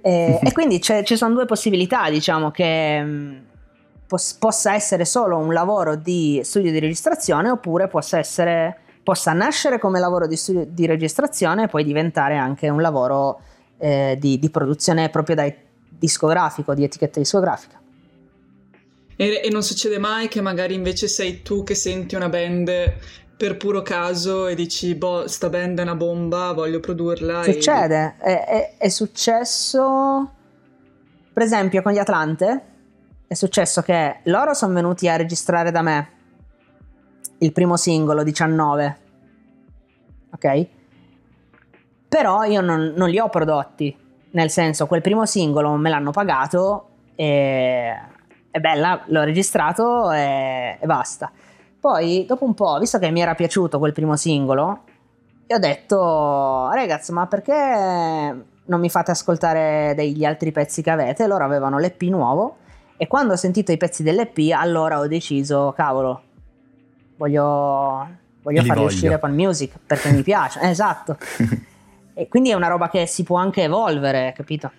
E, e quindi c'è- ci sono due possibilità, diciamo che mh, pos- possa essere solo un lavoro di studio di registrazione oppure possa essere possa nascere come lavoro di studio di registrazione e poi diventare anche un lavoro eh, di, di produzione proprio da discografico, di etichetta discografica. E, e non succede mai che magari invece sei tu che senti una band per puro caso e dici, boh, sta band è una bomba, voglio produrla. e- Succede, è, è- è successo per esempio con gli Atlante, è successo che loro sono venuti a registrare da me il primo singolo 19, ok? Però io non, non li ho prodotti, nel senso quel primo singolo me l'hanno pagato e, e bella, l'ho registrato e, e basta. Poi dopo un po', visto che mi era piaciuto quel primo singolo, e ho detto, ragazzi, ma perché non mi fate ascoltare degli altri pezzi che avete? Loro avevano l'EP nuovo e quando ho sentito i pezzi dell'EP, allora ho deciso, cavolo, voglio, voglio Li farli voglio. uscire con music perché mi piace. Esatto. E quindi è una roba che si può anche evolvere, capito?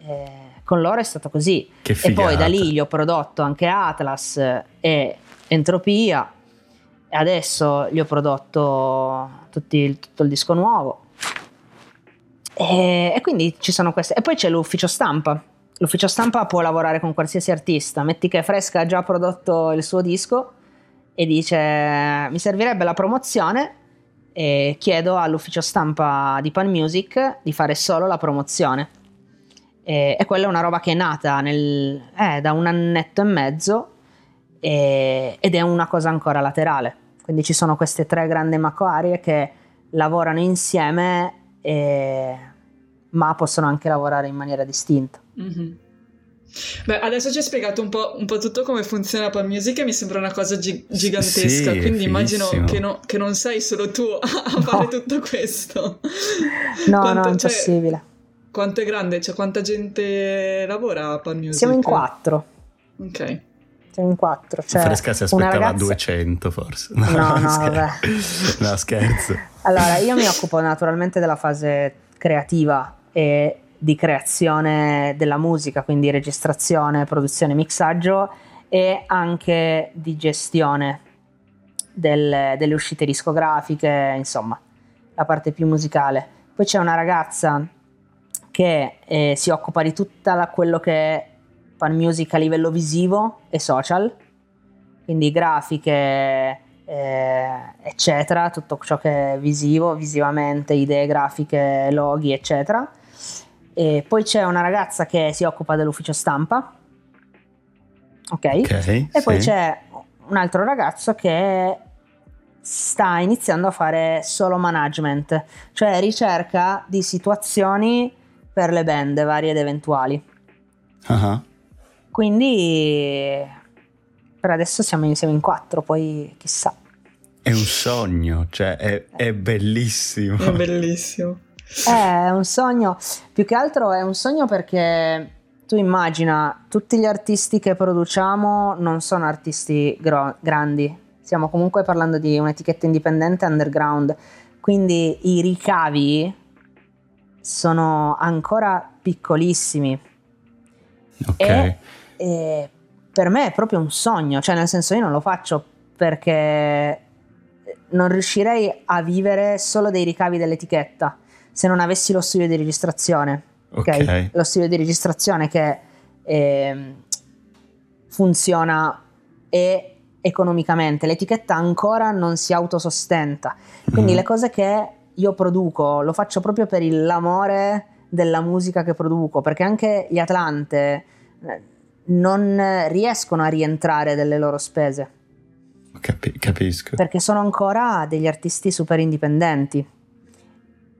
Eh, con loro è stato così. E poi da lì gli ho prodotto anche Atlas e Entropia e adesso gli ho prodotto tutti- tutto il disco nuovo. E, e quindi ci sono queste. E poi c'è l'ufficio stampa. L'ufficio stampa può lavorare con qualsiasi artista. Metti che Fresca ha già prodotto il suo disco e dice mi servirebbe la promozione e chiedo all'ufficio stampa di Pan Music di fare solo la promozione. E, e quella è una roba che è nata nel- eh, da un annetto e mezzo e- ed è una cosa ancora laterale. Quindi ci sono queste tre grandi macquarie che lavorano insieme, e- ma possono anche lavorare in maniera distinta. Mhm. Beh, adesso ci hai spiegato un po', un po' tutto come funziona Pan Music e mi sembra una cosa gi- gigantesca, Sì, quindi immagino che, no- che non sei solo tu a fare tutto questo. No, Quanto- no, è cioè, impossibile. quanto è grande? Cioè, quanta gente lavora a Pan Music? Siamo in quattro. Ok. Siamo in quattro. Cioè, Fresca si una aspettava ragazza- 200 forse. No, no, scher- vabbè. No, scherzo. Allora, io mi occupo naturalmente della fase creativa e di creazione della musica, quindi registrazione, produzione, mixaggio e anche di gestione del, delle uscite discografiche, insomma, la parte più musicale. Poi c'è una ragazza che eh, si occupa di tutta la, quello che è fan music a livello visivo e social, quindi grafiche, eh, eccetera, tutto ciò che è visivo, visivamente, idee grafiche, loghi, eccetera. E poi c'è una ragazza che si occupa dell'ufficio stampa, ok? okay e poi c'è un altro ragazzo che sta iniziando a fare solo management, cioè ricerca di situazioni per le band varie ed eventuali. Uh-huh. Quindi per adesso siamo insieme in quattro, poi chissà. È un sogno, cioè è, è bellissimo. È bellissimo. È un sogno, più che altro è un sogno perché tu immagina, tutti gli artisti che produciamo non sono artisti gro- grandi, stiamo comunque parlando di un'etichetta indipendente underground, quindi i ricavi sono ancora piccolissimi. Ok. E, e per me è proprio un sogno, cioè nel senso io non lo faccio perché non riuscirei a vivere solo dei ricavi dell'etichetta se non avessi lo studio di registrazione. Ok. Ok. Lo studio di registrazione che eh, funziona e economicamente, l'etichetta ancora non si autosostenta. Quindi Mhm. le cose che io produco lo faccio proprio per l'amore della musica che produco, perché anche gli Atlante eh, non riescono a rientrare delle loro spese, Capi- capisco. perché sono ancora degli artisti super indipendenti.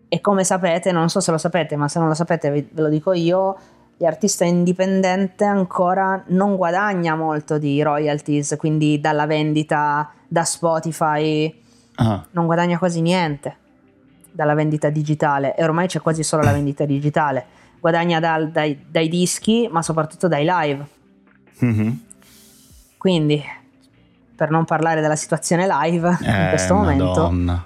E come sapete, non so se lo sapete, ma se non lo sapete ve lo dico io, l'artista indipendente ancora non guadagna molto di royalties, quindi dalla vendita da Spotify Ah, non guadagna quasi niente dalla vendita digitale e ormai c'è quasi solo la vendita digitale. Guadagna dal- dai, dai dischi, ma soprattutto dai live. mhm. Quindi, per non parlare della situazione live in Eh, questo momento, Madonna.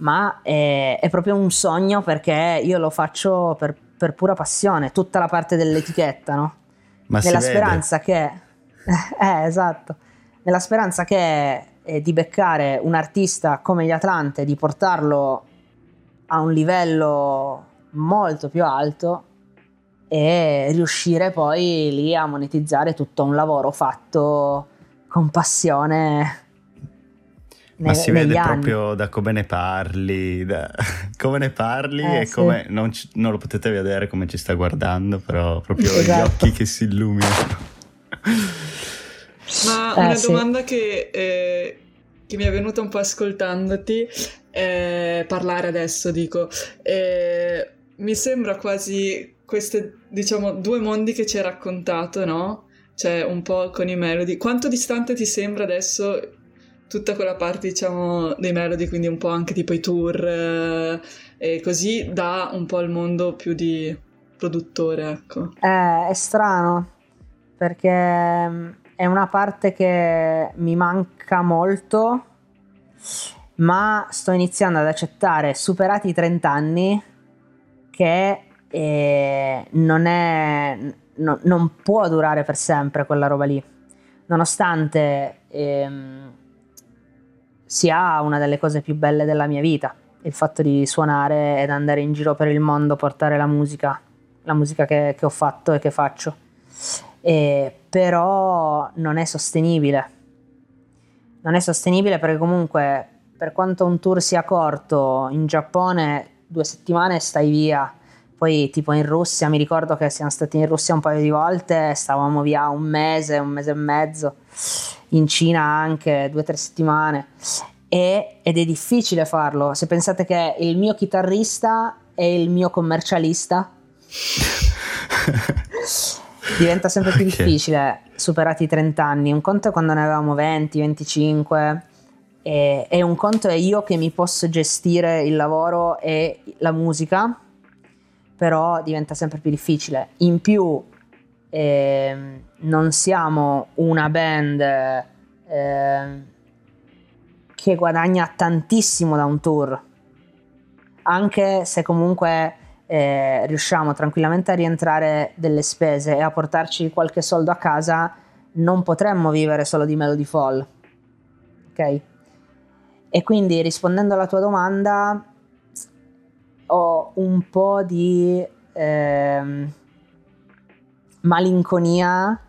Ma è, è proprio un sogno perché io lo faccio per, per pura passione, tutta la parte dell'etichetta, no? Ma Nella speranza che... Eh, esatto. Nella speranza che eh, di beccare un artista come gli Atlante, di portarlo a un livello molto più alto e riuscire poi lì a monetizzare tutto un lavoro fatto con passione Ma si vede anni. proprio da come ne parli, da- come ne parli Eh, e sì. come non, ci- non lo potete vedere come ci sta guardando, però proprio Esatto. gli occhi che si illuminano. Ma Eh, una sì. domanda che, eh, che mi è venuta un po' ascoltandoti eh, parlare adesso, dico, eh, mi sembra quasi queste, diciamo, due mondi che ci hai raccontato, no? Cioè, un po' con i melody. Quanto distante ti sembra adesso tutta quella parte, diciamo, dei melody, quindi un po' anche tipo i tour eh, e così, da un po' il mondo più di produttore, ecco. Eh, è strano perché mm, è una parte che mi manca molto, ma sto iniziando ad accettare, superati i 30 anni, che eh, non, è, no- non può durare per sempre quella roba lì, nonostante ehm, sia una delle cose più belle della mia vita, il fatto di suonare ed andare in giro per il mondo, portare la musica la musica che, che ho fatto e che faccio. E però non è sostenibile. Non è sostenibile perché comunque per quanto un tour sia corto, in Giappone due settimane stai via. Poi tipo in Russia, mi ricordo che siamo stati in Russia un paio di volte, stavamo via un mese, un mese e mezzo, in Cina anche due o tre settimane. E- ed è difficile farlo. Se pensate che il mio chitarrista è il mio commercialista, diventa sempre più Ok. difficile superati i 30 anni. Un conto è quando ne avevamo 20, 25 e, e un conto è io che mi posso gestire il lavoro e la musica, però diventa sempre più difficile. In più ehm, non siamo una band ehm, che guadagna tantissimo da un tour, anche se comunque eh, riusciamo tranquillamente a rientrare delle spese e a portarci qualche soldo a casa, non potremmo vivere solo di Melody Fall. Ok? E quindi rispondendo alla tua domanda, ho un po' di eh, malinconia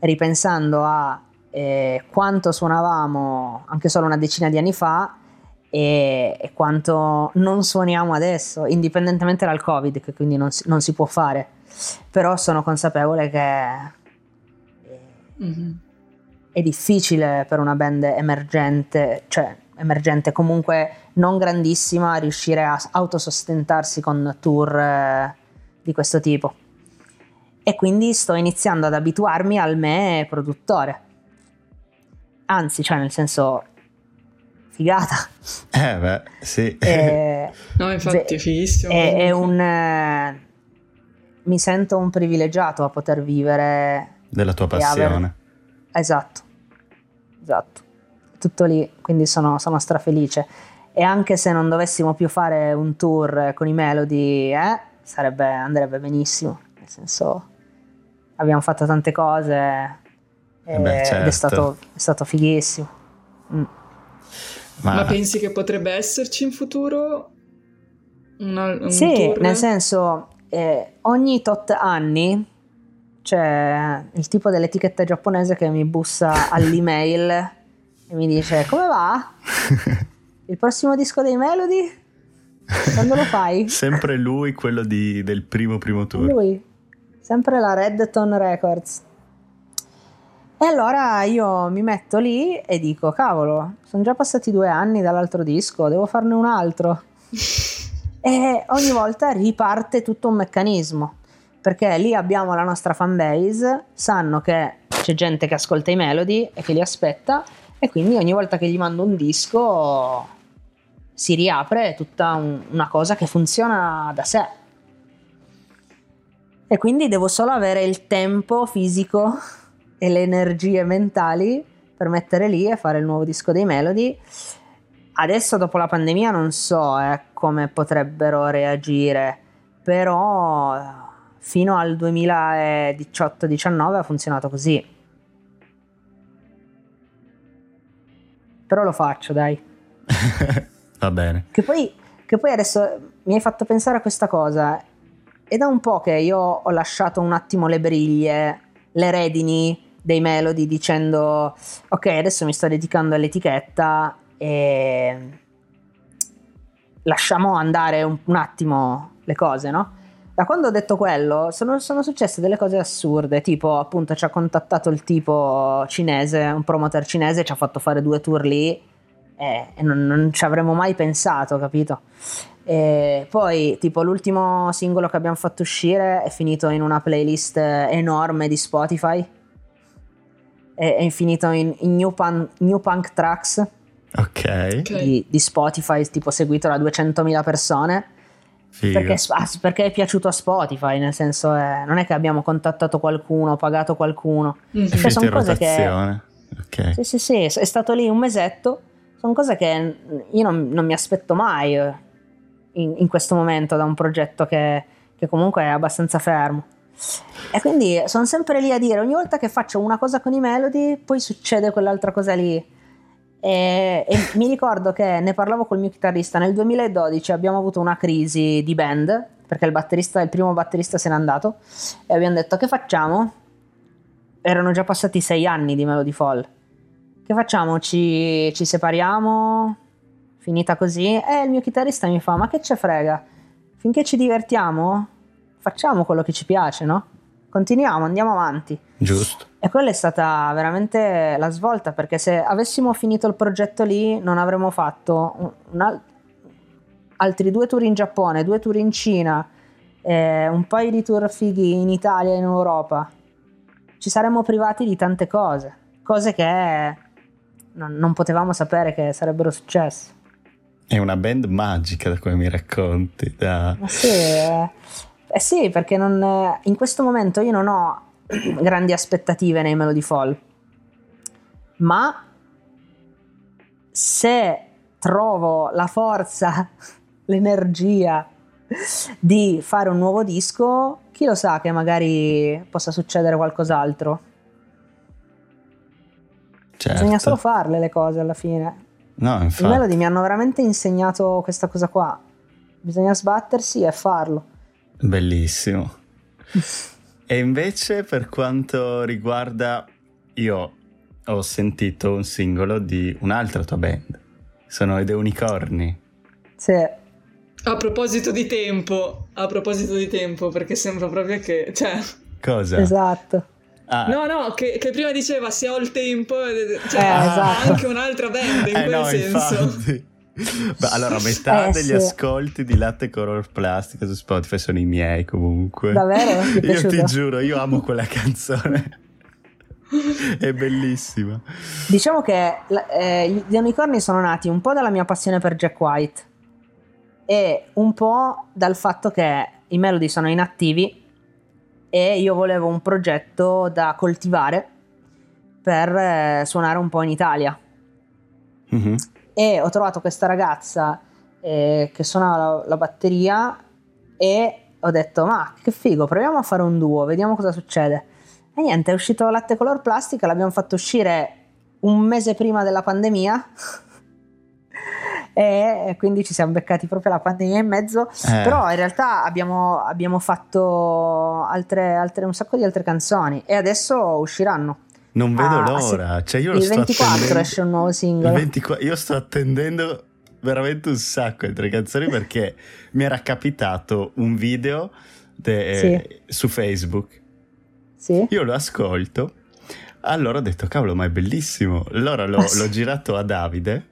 ripensando a eh, quanto suonavamo anche solo una decina di anni fa e, e, quanto non suoniamo adesso, indipendentemente dal Covid, che quindi non si, non si può fare. Però sono consapevole che mm-hmm. è difficile per una band emergente, cioè emergente comunque non grandissima, riuscire a autosostentarsi con tour eh, di questo tipo. E quindi sto iniziando ad abituarmi al me produttore. Anzi, cioè nel senso figata. Eh beh, sì. E, no, infatti, è fighissimo. È, è un... Eh, mi sento un privilegiato a poter vivere... Della tua passione. Aver... Esatto, esatto. Tutto lì, quindi sono, sono strafelice. E anche se non dovessimo più fare un tour con i Melody, eh, sarebbe, andrebbe benissimo. Nel senso, abbiamo fatto tante cose eh beh, certo. ed è stato, è stato fighissimo. Mm. Ma... Ma... pensi che potrebbe esserci in futuro una, un Sì, tour? nel senso, eh, ogni tot anni c'è il tipo dell'etichetta giapponese che mi bussa all'email e mi dice come va? Il prossimo disco dei Melody? Quando lo fai? Sempre lui, quello di, del primo primo tour. Lui, sempre la Redton Records. E allora io mi metto lì e dico, cavolo, sono già passati due anni dall'altro disco, devo farne un altro. e ogni volta riparte tutto un meccanismo, perché lì abbiamo la nostra fanbase, sanno che c'è gente che ascolta i melody e che li aspetta, e quindi ogni volta che gli mando un disco si riapre tutta un, una cosa che funziona da sé. E quindi devo solo avere il tempo fisico e le energie mentali per mettere lì e fare il nuovo disco dei Melody. Adesso dopo la pandemia non so eh, come potrebbero reagire, però fino al 2018-19 ha funzionato così. Però lo faccio, dai. Va bene. Che poi, che poi adesso mi hai fatto pensare a questa cosa. È da un po' che io ho lasciato un attimo le briglie, le redini dei melodi dicendo ok adesso mi sto dedicando all'etichetta e lasciamo andare un, un attimo le cose no? Da quando ho detto quello sono, sono, successe delle cose assurde, tipo appunto ci ha contattato il tipo cinese, un promoter cinese, ci ha fatto fare due tour lì e, e non, non, ci avremmo mai pensato, capito? E poi tipo l'ultimo singolo che abbiamo fatto uscire è finito in una playlist enorme di Spotify è, è finito in, in new, Punk, new, Punk Tracks okay. di, di, Spotify, tipo seguito da 200.000 persone. Perché, perché, è piaciuto a Spotify, nel senso è, non è che abbiamo contattato qualcuno, pagato qualcuno. Mm-hmm. Cioè, sono cose che... Okay. Sì, sì, sì, è stato lì un mesetto, sono cose che io non, non mi aspetto mai eh, in, in, questo momento da un progetto che, che comunque è abbastanza fermo. E quindi sono sempre lì a dire, ogni volta che faccio una cosa con i Melody, poi succede quell'altra cosa lì. E, e mi ricordo che ne parlavo col mio chitarrista, nel 2012 abbiamo avuto una crisi di band, perché il batterista, il primo batterista se n'è andato, e abbiamo detto che facciamo? Erano già passati sei anni di Melody Fall. Che facciamo? Ci, ci separiamo? Finita così? E il mio chitarrista mi fa, ma che ce frega? Finché ci divertiamo, facciamo quello che ci piace, no? Continuiamo, andiamo avanti. Giusto. E quella è stata veramente la svolta, perché se avessimo finito il progetto lì non avremmo fatto un, un al- altri due tour in Giappone, due tour in Cina, eh, un paio di tour fighi in Italia e in Europa. Ci saremmo privati di tante cose, cose che non, non potevamo sapere che sarebbero successe. È una band magica da come mi racconti. Da... Ma sì, eh, eh sì, perché non, in questo momento io non ho grandi aspettative nei Melody Fall, ma se trovo la forza, l'energia di fare un nuovo disco, chi lo sa che magari possa succedere qualcos'altro. Certo. Bisogna solo farle le cose alla fine. No, I infatti. Melody mi hanno veramente insegnato questa cosa qua. Bisogna sbattersi e farlo. Bellissimo. E invece per quanto riguarda... Io ho sentito un singolo di un'altra tua band. Sono i The Unicorni. Sì. A proposito di tempo, a proposito di tempo, perché sembra proprio che... Cioè, Cosa? Esatto. Ah, no, no, che, che prima diceva se ho il tempo, eh, cioè, Eh, esatto. anche un'altra band in eh, quel no, senso. infatti. Beh, allora, metà Eh, degli sì. ascolti di Latte Color Plastica su Spotify sono i miei comunque. Davvero? Ti Io ti giuro, io amo quella canzone. È bellissima. Diciamo che eh, gli unicorni sono nati un po' dalla mia passione per Jack White e un po' dal fatto che i Melody sono inattivi e io volevo un progetto da coltivare per eh, suonare un po' in Italia. Mhm. E ho trovato questa ragazza eh, che suonava la, la batteria e ho detto ma che figo proviamo a fare un duo vediamo cosa succede. E niente è uscito Latte Color Plastica l'abbiamo fatto uscire un mese prima della pandemia. E quindi ci siamo beccati proprio la pandemia in mezzo. Eh. però in realtà abbiamo, abbiamo fatto altre, altre- un sacco di altre canzoni. E adesso usciranno Non vedo Ah, l'ora. Cioè, io lo il sto 24 attendendo. esce un nuovo Il singolo 24 Io sto attendendo veramente un sacco di tre canzoni perché mi era capitato un video de- su Facebook. sì? Io lo ascolto. Allora ho detto, cavolo, ma è bellissimo. Allora l'ho, Ah, sì. l'ho girato a Davide.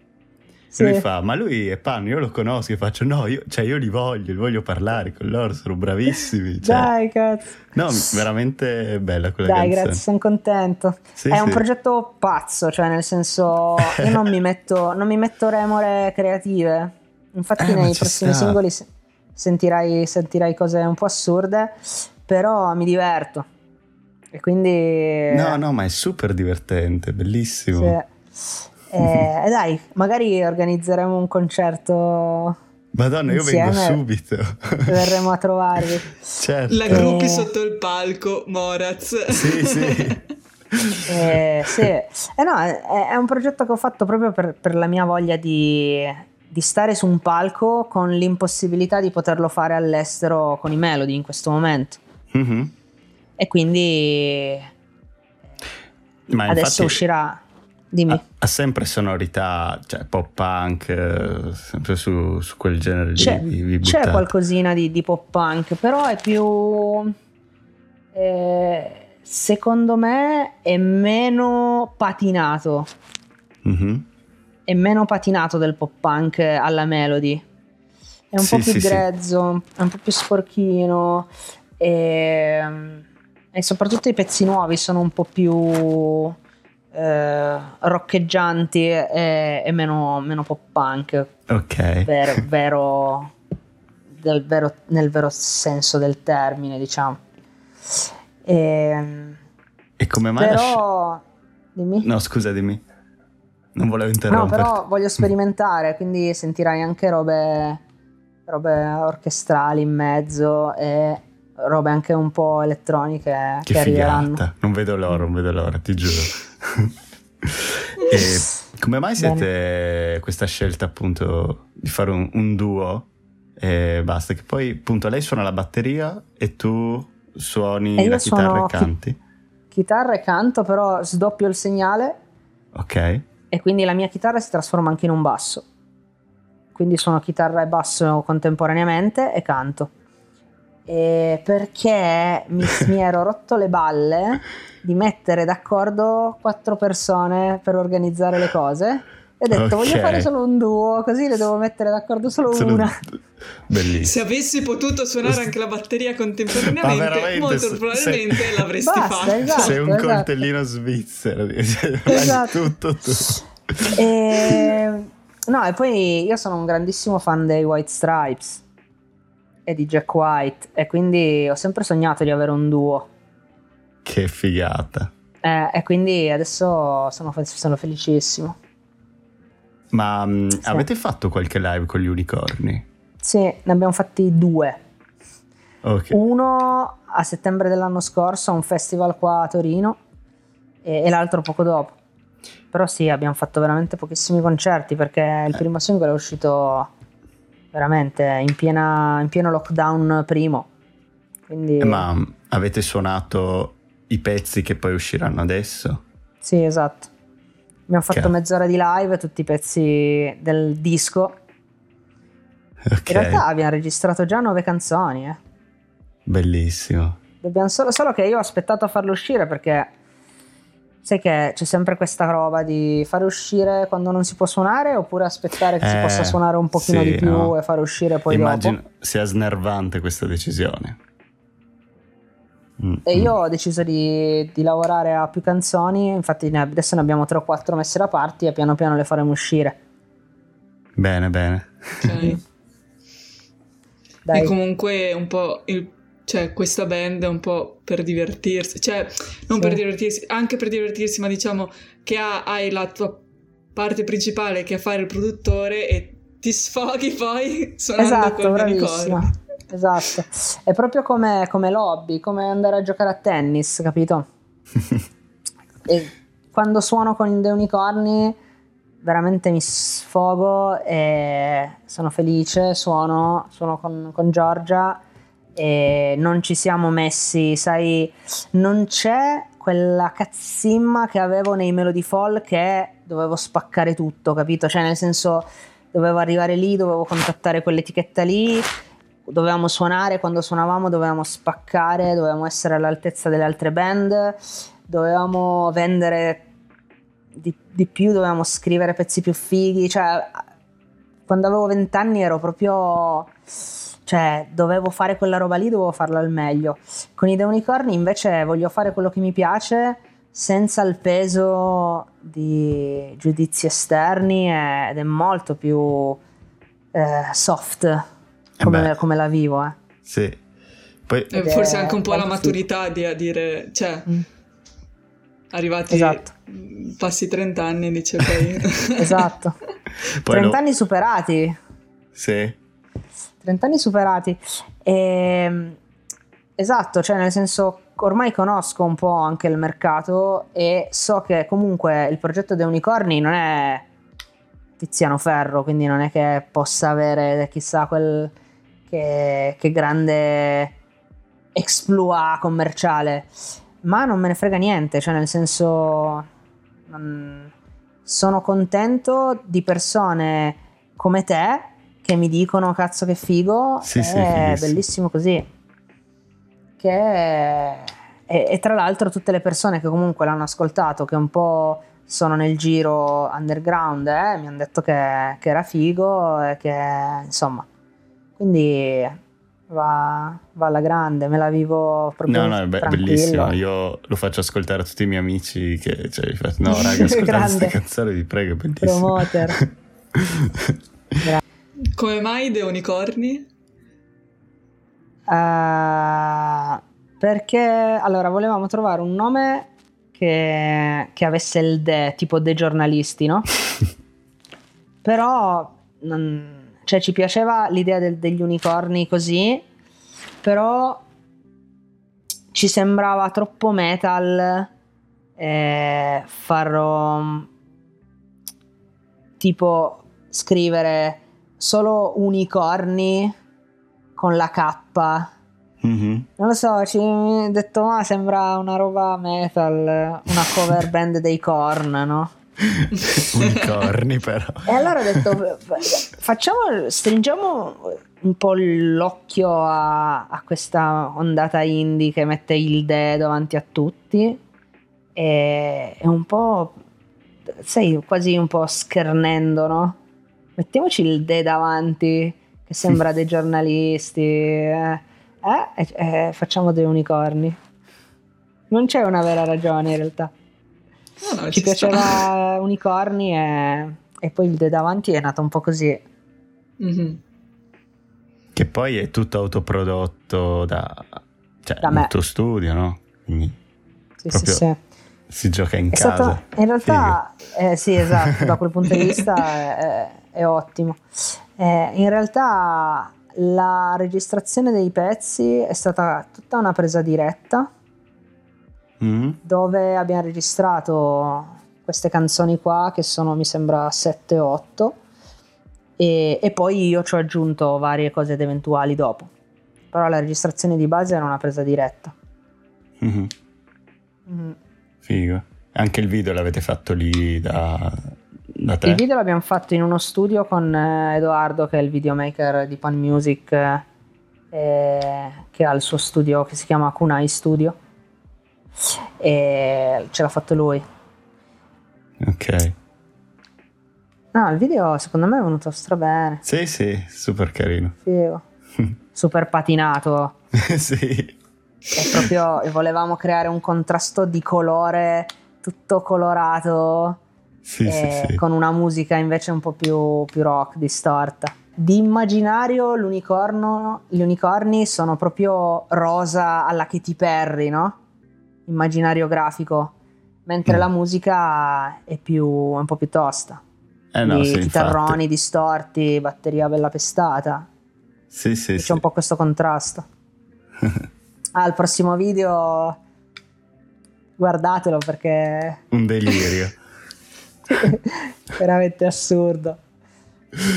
Sì. Lui fa, ma lui è Pan, io lo conosco. E faccio, no, io, cioè, io li voglio, li voglio parlare con loro, sono bravissimi. Cioè, Dai, cazzo. no, veramente bella quella Dai, canzone. grazie, sono contento. Sì, è un sì. progetto pazzo, cioè nel senso io non mi metto, non mi metto remore creative. Infatti Eh, nei prossimi sta. singoli se- sentirai, sentirai cose un po' assurde, però mi diverto. E quindi... No, no, ma è super divertente, bellissimo. sì. Eh, e dai, magari organizzeremo un concerto Madonna, io vengo Insieme- subito. verremo a trovarvi. certo. La Eh. gruppi sotto il palco, Moraz. Sì, sì. Eh, sì. Eh no, è, è un progetto che ho fatto proprio per, per la mia voglia di, di stare su un palco con l'impossibilità di poterlo fare all'estero con i Melody in questo momento. Mhm. E quindi Ma adesso infatti uscirà. Dimmi. ha, ha sempre sonorità, cioè pop punk, eh, sempre su, su quel genere. C'è, vi- vi c'è qualcosina di, di pop punk, però è più. eh, secondo me è meno patinato. Mhm. È meno patinato del pop punk alla melody. È un Sì, po' più sì, sì. grezzo, è un po' più sporchino. E, e soprattutto i pezzi nuovi sono un po' più eh, roccheggianti e, e meno, meno pop punk. Ok. vero, vero- del vero- nel vero senso del termine, diciamo. Ehm, E come mai però, dimmi. No, scusa, dimmi. Non volevo No, interrompere. però voglio sperimentare, quindi sentirai anche robe, robe orchestrali in mezzo e robe anche un po' elettroniche che, Che arriveranno. figata. Non vedo l'ora, non vedo l'ora, ti giuro. E come mai siete questa scelta appunto di fare un, un duo e basta? Che poi appunto lei suona la batteria e tu suoni E la chitarra e canti. Chitarra e canto, però sdoppio il segnale Ok. e quindi la mia chitarra si trasforma anche in un basso. Quindi suono chitarra e basso contemporaneamente e canto. E perché mi, mi ero rotto le balle di mettere d'accordo quattro persone per organizzare le cose e ho detto Ok. voglio fare solo un duo, così le devo mettere d'accordo solo Sono- una. Bellissimo. Se avessi potuto suonare anche la batteria contemporaneamente, molto se- probabilmente se- l'avresti Basta, fatto. esatto. Sei un esatto. coltellino svizzero. cioè, Esatto. Tutto tu. E... No, e poi io sono un grandissimo fan dei White Stripes e di Jack White e quindi ho sempre sognato di avere un duo. Che figata. Eh, e quindi adesso sono, sono felicissimo. Ma mh, avete fatto qualche live con gli unicorni? Sì, ne abbiamo fatti due. Okay. Uno a settembre dell'anno scorso a un festival qua a Torino e, e l'altro poco dopo. Però sì, abbiamo fatto veramente pochissimi concerti perché il primo singolo è uscito veramente in, piena, in pieno lockdown primo. Quindi... Eh, ma avete suonato i pezzi che poi usciranno adesso? Sì, esatto. Abbiamo fatto okay. mezz'ora di live, tutti i pezzi del disco. Okay. In realtà abbiamo registrato già nove canzoni. Eh. Bellissimo. Solo, solo, che io ho aspettato a farlo uscire perché sai che c'è sempre questa roba di fare uscire quando non si può suonare oppure aspettare che eh, si possa suonare un pochino sì, di più no. e fare uscire poi Immagino dopo. sia snervante questa decisione. Mm, e io ho deciso di, di, lavorare a più canzoni, infatti adesso ne abbiamo 3 o 4 messe da parte e piano piano le faremo uscire. Bene, bene. Ok. e comunque un po' il, cioè, questa band è un po' per divertirsi, cioè non sì. per divertirsi, anche per divertirsi, ma diciamo che ha, hai la tua parte principale che è fare il produttore e ti sfoghi poi suonando esatto, col bravissima esatto. È proprio come, come l'hobby, come andare a giocare a tennis, capito? e quando suono con The Unicorni veramente mi sfogo e sono felice, suono, suono con, con Giorgia e non ci siamo messi, sai, non c'è quella cazzimma che avevo nei Melody Fall che dovevo spaccare tutto, capito? Cioè nel senso dovevo arrivare lì, dovevo contattare quell'etichetta lì dovevamo suonare, quando suonavamo dovevamo spaccare, dovevamo essere all'altezza delle altre band, dovevamo vendere di, di più, dovevamo scrivere pezzi più fighi, cioè quando avevo vent'anni ero proprio cioè dovevo fare quella roba lì, dovevo farla al meglio. Con i The Unicorni invece voglio fare quello che mi piace senza il peso di giudizi esterni ed è molto più eh, soft eh come, come la vivo. Eh. Sì. Poi... E forse anche un po' la maturità di a dire, cioè, mm. arrivati esatto. passi 30 anni, dice poi. esatto. Poi 30 no. anni superati. Sì. 30 anni superati. E, ehm, esatto, cioè nel senso ormai conosco un po' anche il mercato e so che comunque il progetto dei unicorni non è Tiziano Ferro, quindi non è che possa avere chissà quel che, che grande exploit commerciale, ma non me ne frega niente, cioè nel senso non, sono contento di persone come te che mi dicono cazzo che figo, sì, è sì, bellissimo così. Che e, e, tra l'altro tutte le persone che comunque l'hanno ascoltato, che un po' sono nel giro underground, eh, mi hanno detto che, che era figo e che insomma quindi va, va, alla grande, me la vivo proprio No, no, è be- bellissimo, io lo faccio ascoltare a tutti i miei amici che cioè, no raga, ascoltate questa canzone, vi prego, è bellissimo. Promoter. Come mai The Unicorni? Uh, perché allora volevamo trovare un nome che, che avesse il de, tipo dei giornalisti, no? Però non, cioè ci piaceva l'idea del, degli unicorni così, però ci sembrava troppo metal eh, farlo tipo scrivere solo unicorni con la K. Mm-hmm. Non lo so, ci ho detto, ma sembra una roba metal, una cover band dei Korn, no? Unicorni però. E allora ho detto, facciamo, stringiamo un po' l'occhio a, a, questa ondata indie che mette il de davanti a tutti e, e un po', sei quasi un po' schernendo, no? Mettiamoci il de davanti che sembra dei giornalisti eh, eh, eh, facciamo dei unicorni. Non c'è una vera ragione in realtà. No, no, ci, ci piaceva sta. Unicorni e, e, poi il de davanti è nato un po' così. Mm-hmm. Che poi è tutto autoprodotto da, cioè, da me. tuo studio, no? Quindi sì, sì, sì. Si gioca in è casa. Stato, in realtà, eh, sì, esatto, da quel punto di vista è, è, ottimo. Eh, in realtà la registrazione dei pezzi è stata tutta una presa diretta Mm? dove abbiamo registrato queste canzoni qua che sono mi sembra 7-8 e, e poi io ci ho aggiunto varie cose ed eventuali dopo però la registrazione di base era una presa diretta Mhm. Mhm. Figo. Anche il video l'avete fatto lì da? Il video l'abbiamo fatto in uno studio con eh, Edoardo che è il videomaker di Pan Music eh, che ha il suo studio che si chiama Kunai Studio. E ce l'ha fatto lui. Ok. no il video secondo me è venuto strabene. Sì, sì, super carino. figo. Super patinato. Sì. è proprio volevamo creare un contrasto di colore tutto colorato Sì, eh, sì. con una musica invece un po' più, più rock distorta di immaginario l'unicorno gli unicorni sono proprio rosa alla Katy Perry no? immaginario grafico mentre Mm. la musica è più è un po' più tosta Eh no, sì, chitarroni infatti. distorti batteria bella pestata Sì, sì, c'è sì. un po' questo contrasto. Ah, il prossimo video guardatelo perché Un delirio. veramente assurdo.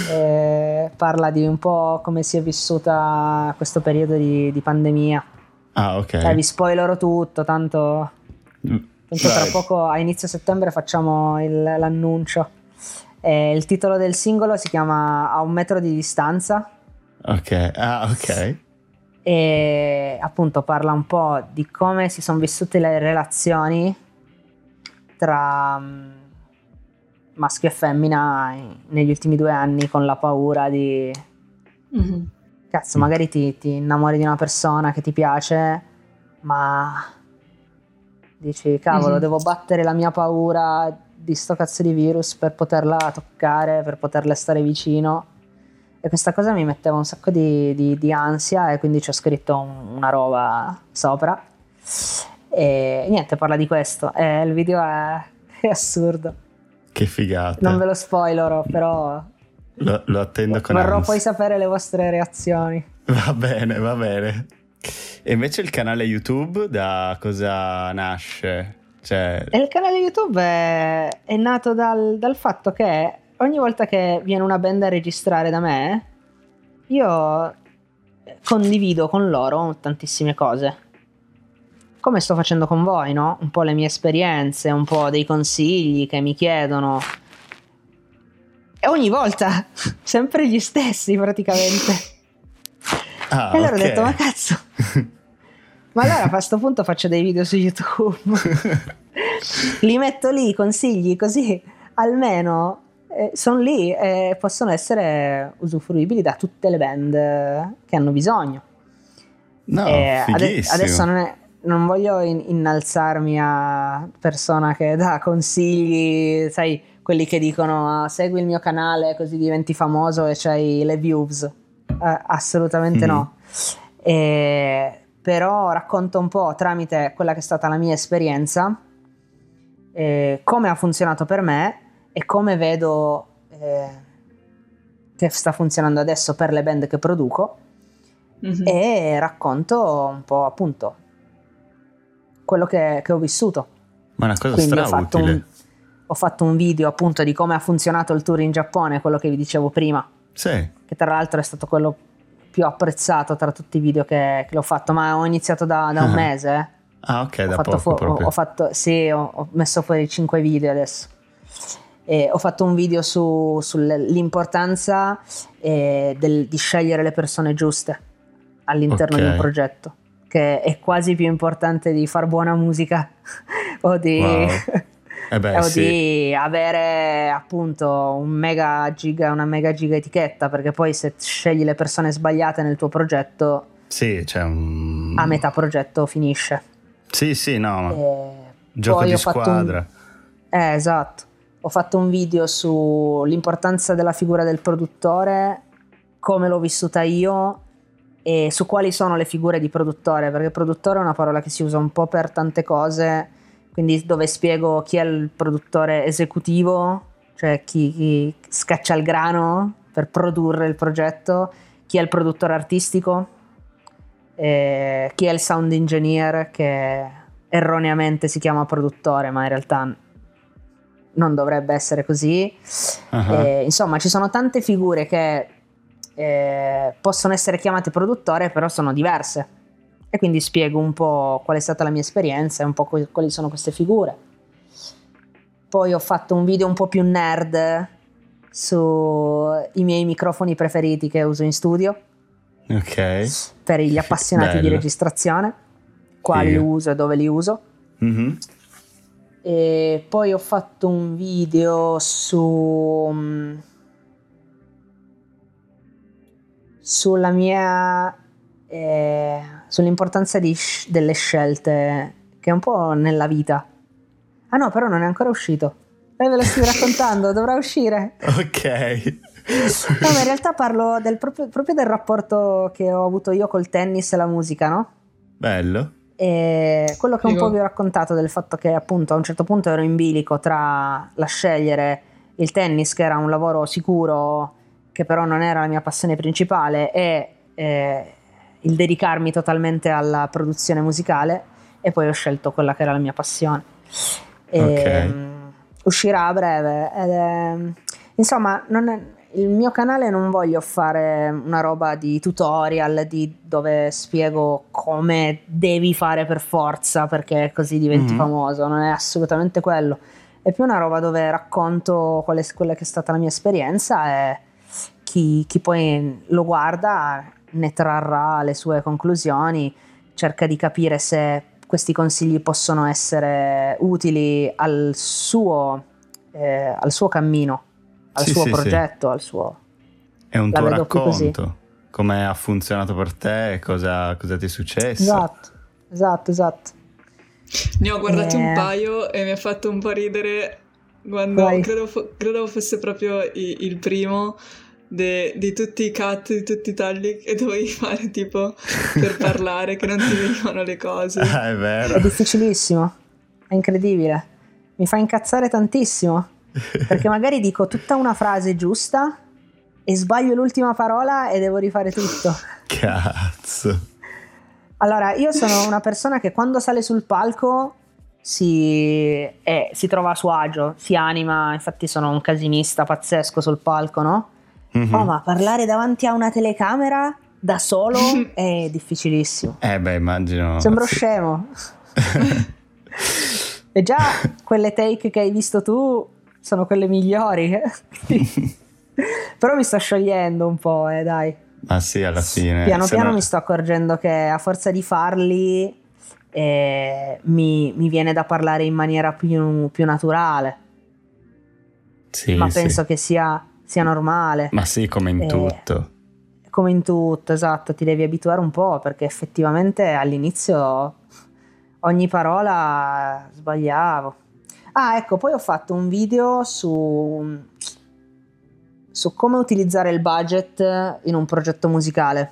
Eh, parla di un po' come si è vissuta questo periodo di, di pandemia. Ah, ok. Eh, vi spoilerò tutto, tanto, Mm, tanto tra poco a inizio settembre facciamo il- l'annuncio. Eh, il titolo del singolo si chiama A un metro di distanza Ok, ah, ok. e appunto parla un po' di come si sono vissute le relazioni tra mm, maschio e femmina in- negli ultimi due anni con la paura di Mhm. cazzo magari ti, ti innamori di una persona che ti piace ma dici cavolo Mhm. devo battere la mia paura di sto cazzo di virus per poterla toccare per poterle stare vicino e questa cosa mi metteva un sacco di, di- di ansia e quindi ci ho scritto un- una roba sopra e niente parla di questo e il video è, è assurdo Che figata. non ve lo spoilerò però Lo, lo attendo con vorrò ansia. poi sapere le vostre reazioni Va bene, va bene. E invece il canale YouTube da cosa nasce? Cioè, E il canale YouTube è, è nato dal, dal fatto che ogni volta che viene una band a registrare da me, io condivido con loro tantissime cose. Come sto facendo con voi, no? Un po' le mie esperienze, un po' dei consigli che mi chiedono. E ogni volta, sempre gli stessi praticamente. ah, e allora ok. ho detto, ma cazzo, ma allora a questo punto faccio dei video su YouTube. li metto lì, consigli, così almeno sono lì e possono essere usufruibili da tutte le band eh, che hanno bisogno. No, Eh, adesso non, è- non voglio in- innalzarmi a persona che dà consigli, sai, quelli che dicono "Ah, segui il mio canale così diventi famoso e c'hai le views. Eh, assolutamente Mhm. no. Eh, però racconto un po' tramite quella che è stata la mia esperienza, eh, come ha funzionato per me e come vedo eh, che sta funzionando adesso per le band che produco Mhm. e racconto un po' appunto quello che, che ho vissuto. Ma una cosa Quindi ho fatto, un, ho fatto un video appunto di come ha funzionato il tour in Giappone, quello che vi dicevo prima, Sì. che tra l'altro è stato quello più apprezzato tra tutti i video che, che l'ho fatto, ma ho iniziato da, da un Ah. mese. eh. Ah, ok, Ho da fatto, poco fu- ho, ho fatto, sì, ho, ho messo fuori 5 video adesso. E ho fatto un video su- sull'importanza eh, del- di scegliere le persone giuste all'interno di un progetto, che è quasi più importante di far buona musica o di, Wow. Eh beh, o sì. di avere appunto un mega giga, una mega giga etichetta, perché poi se scegli le persone sbagliate nel tuo progetto, Sì, c'è un... a metà progetto finisce. Sì, sì, no. E Gioco di fatto un- squadra. Eh, esatto. Ho fatto un video sull'importanza della figura del produttore, come l'ho vissuta io e su quali sono le figure di produttore, perché produttore è una parola che si usa un po' per tante cose, quindi dove spiego chi è il produttore esecutivo, cioè chi, chi scaccia il grano per produrre il progetto, chi è il produttore artistico, eh, chi è il sound engineer che erroneamente si chiama produttore, ma in realtà non dovrebbe essere così. Uh-huh. Eh, insomma, ci sono tante figure che eh, possono essere chiamate produttore, però sono diverse. E quindi spiego un po' qual è stata la mia esperienza e un po' quali sono queste figure. Poi ho fatto un video un po' più nerd sui miei microfoni preferiti che uso in studio. Ok. Per gli appassionati Bello. di registrazione, quali Io. uso e dove li uso. Mm-hmm. E poi ho fatto un video su sulla mia eh, sull'importanza di, delle scelte che è un po' nella vita. Ah no, però non è ancora uscito. Eh, ve lo stai raccontando, dovrà uscire. Ok. No, ma in realtà parlo del, proprio, proprio, del rapporto che ho avuto io col tennis e la musica, no? Bello. E quello che un po' vi ho raccontato del fatto che appunto a un certo punto ero in bilico tra la scegliere il tennis, che era un lavoro sicuro, che però non era la mia passione principale, e eh, il dedicarmi totalmente alla produzione musicale, e poi ho scelto quella che era la mia passione. E, okay. um, uscirà a breve. Ed è, insomma, non è, il mio canale non voglio fare una roba di tutorial di dove spiego come devi fare per forza perché così diventi mm-hmm. famoso, non è assolutamente quello. È più una roba dove racconto qual è, quella che è stata la mia esperienza e chi, chi poi lo guarda ne trarrà le sue conclusioni, cerca di capire se questi consigli possono essere utili al suo, eh, al suo cammino al sì, suo sì, progetto, sì. al suo... È un tuo racconto, come ha funzionato per te, cosa, cosa ti è successo. Esatto, esatto, esatto. Ne ho guardati eh... un paio e mi ha fatto un po' ridere quando credo, credo, fosse proprio il primo de, di tutti i cut, di tutti i tagli che dovevi fare tipo per parlare, che non ti venivano le cose. Ah, è vero. È difficilissimo, è incredibile. Mi fa incazzare tantissimo. Perché magari dico tutta una frase giusta e sbaglio l'ultima parola e devo rifare tutto. Cazzo. Allora, io sono una persona che quando sale sul palco si, eh, si trova a suo agio, si anima, infatti sono un casinista pazzesco sul palco, no? Mm-hmm. Oh, ma parlare davanti a una telecamera da solo è difficilissimo. Eh beh, immagino. Sembro sì. scemo. e già quelle take che hai visto tu sono quelle migliori. Però mi sto sciogliendo un po', eh, dai. Ma sì, alla fine. Piano piano no... mi sto accorgendo che a forza di farli eh, mi, mi, viene da parlare in maniera più, più naturale. Sì, Ma sì. penso che sia, sia, normale. Ma sì, come in eh, tutto. Come in tutto, esatto, ti devi abituare un po' perché effettivamente all'inizio ogni parola sbagliavo. Ah, ecco, poi ho fatto un video su, su come utilizzare il budget in un progetto musicale,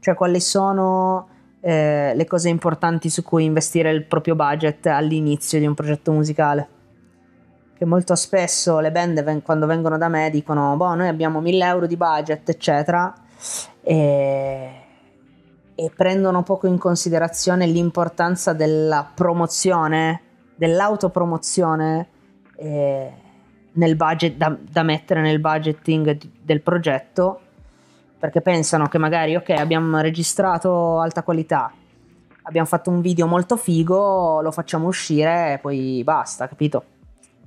cioè quali sono eh, le cose importanti su cui investire il proprio budget all'inizio di un progetto musicale. Che molto spesso le band quando vengono da me dicono, boh, noi abbiamo 1000 euro di budget, eccetera, e, e prendono poco in considerazione l'importanza della promozione dell'autopromozione eh, nel budget, da, da, mettere nel budgeting del progetto perché pensano che magari ok abbiamo registrato alta qualità abbiamo fatto un video molto figo lo facciamo uscire e poi basta capito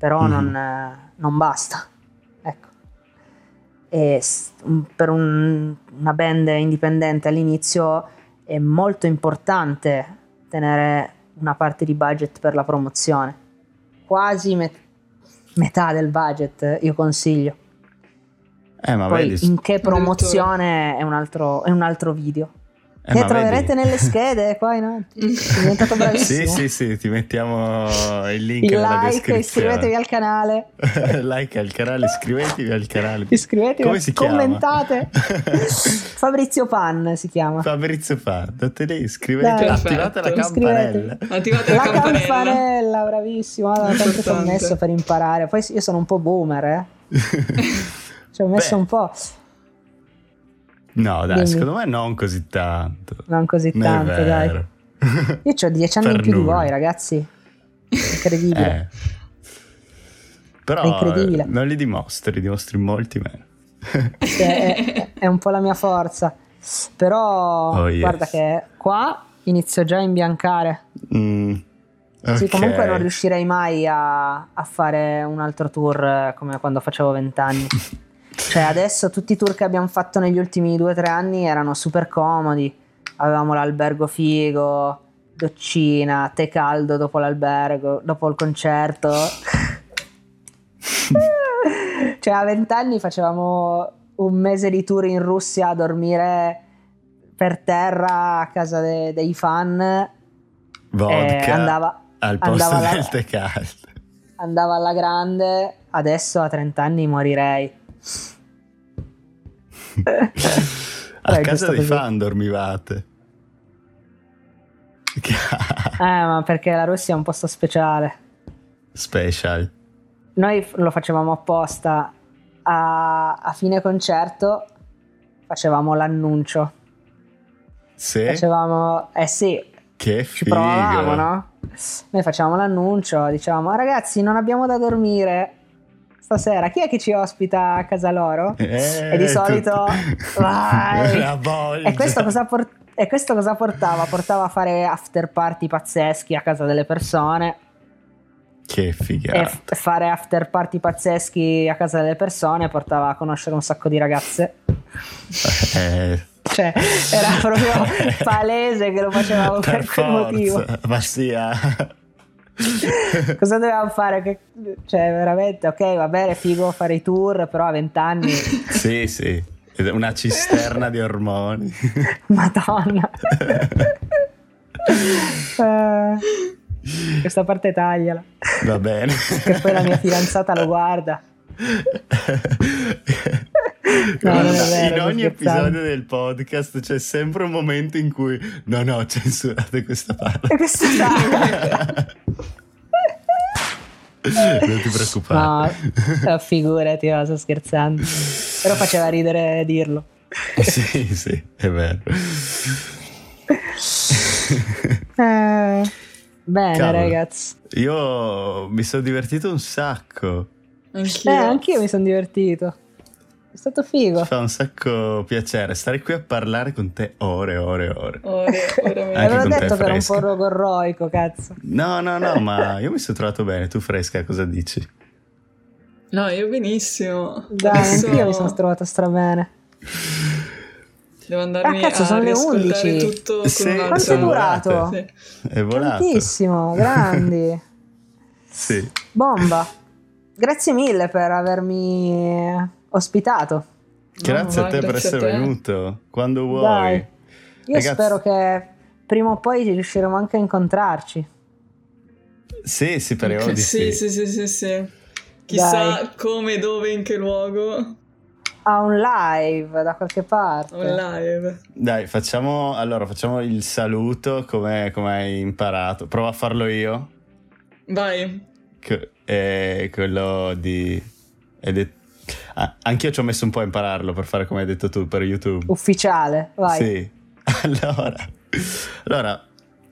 però mm. non, eh, non, basta ecco e per un, una band indipendente all'inizio è molto importante tenere una parte di budget per la promozione. Quasi met- metà del budget, io consiglio. Eh, Poi vedi... in che promozione è un altro, è un altro video. Eh, che troverete vedi. nelle schede qua in diventato bravissimo. sì, sì, sì, ti mettiamo il link il nella like, descrizione. iscrivetevi al canale. like al canale, iscrivetevi al canale. Iscrivetevi, Come si commentate. Fabrizio Pan si chiama. Fabrizio Pan, date lì, iscrivetevi, attivate la campanella. Attivate la, la campanella. campanella, bravissimo. Allora, tanto ci ho messo per imparare. Poi io sono un po' boomer, eh. ci ho messo Beh. un po'. No, dai, Dimmi. secondo me non così tanto. Non così Non tanto, dai. Io ho dieci anni in più di nulla. voi, ragazzi. Incredibile. Eh. Però eh, non li dimostri, dimostri molti meno. È, è un po' la mia forza. Però Oh, yes. guarda che qua inizio già a imbiancare. Mm, Sì, ok. comunque non riuscirei mai a, a fare un altro tour eh, come quando facevo vent'anni. Cioè adesso tutti i tour che abbiamo fatto negli ultimi due o tre anni erano super comodi. Avevamo l'albergo figo, doccina, tè caldo dopo l'albergo, dopo il concerto. cioè a vent'anni facevamo un mese di tour in Russia a dormire per terra a casa de- dei fan. Vodka andava, al posto andava alla- del tè caldo. andava alla grande, adesso a 30 anni morirei. A casa dei così. fan dormivate. Eh, ma perché la Russia è un posto speciale. Special. Noi lo facevamo apposta. A, a fine concerto facevamo l'annuncio. Sì? Facevamo, eh sì, Che ci figo. provavamo, no? Noi facevamo l'annuncio, dicevamo ragazzi non abbiamo da dormire stasera, chi è che ci ospita a casa loro? Eh, e di solito. La voglia. E questo, cosa por- e questo cosa portava? Portava a fare after party pazzeschi a casa delle persone Che e figata. f- fare after party pazzeschi a casa delle persone portava a conoscere un sacco di ragazze. Eh, Cioè, era proprio palese che lo facevamo per, per quel motivo. Ma sia. Cosa dovevamo fare? Che- cioè, veramente, ok, va bene, figo fare i tour, però a 20 anni, sì, sì. Una cisterna di ormoni. madonna. Eh, questa parte tagliala, Va bene. che poi la mia fidanzata lo guarda. No, vero, in ogni episodio del podcast c'è sempre un momento in cui no, no, censurate questa parte. questo taglio. non ti preoccupare. No, eh, figurati, no, sto scherzando. Però faceva ridere dirlo. sì, sì, è vero. Eh, bene, Cavolo. ragazzi. Io mi sono divertito un sacco. Anch'io. Eh, anch'io mi sono divertito. È stato figo. Fa un sacco piacere stare qui a parlare con te ore e ore e ore. Ore. Anche Avevo con detto che era un po' rogorroico, cazzo. No, no, no, ma io mi sono trovato bene. Tu fresca, cosa dici? No, io benissimo. Dai, Adesso anch'io mi sono trovato strabene. Devo andarmi Ah, cazzo, a sono le riascoltare 11. tutto con Sì, un'altra- Quanto è durato? Sì. È volato. Tantissimo, grandi. Sì. Bomba. Grazie mille per avermi ospitato. Grazie No, a te per grazie a essere te. venuto. Quando vuoi. Dai. Io Ragazzi- spero che prima o poi riusciremo anche a incontrarci. Sì, sì, speriamo di sì, sì. sì, sì, sì. Chissà Dai. come, dove, in che luogo. A un live da qualche parte. Un live. Dai, facciamo allora facciamo il saluto come, come hai imparato. Prova a farlo io. Vai. Che- è quello di. è- ah, anch'io ci ho messo un po' a impararlo per fare come hai detto tu per YouTube. Ufficiale, vai. Sì. Allora, allora,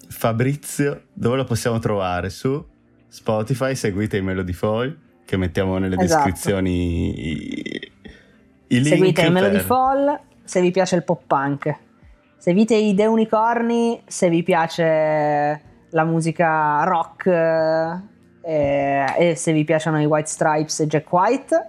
Fabrizio, dove lo possiamo trovare? Su Spotify, seguite i Melody Fall, che mettiamo nelle Esatto. descrizioni i, i link. Seguite il Melody per- Fall se vi piace il pop punk. Seguite i The Unicorni se vi piace la musica rock eh, e se vi piacciono i White Stripes e Jack White.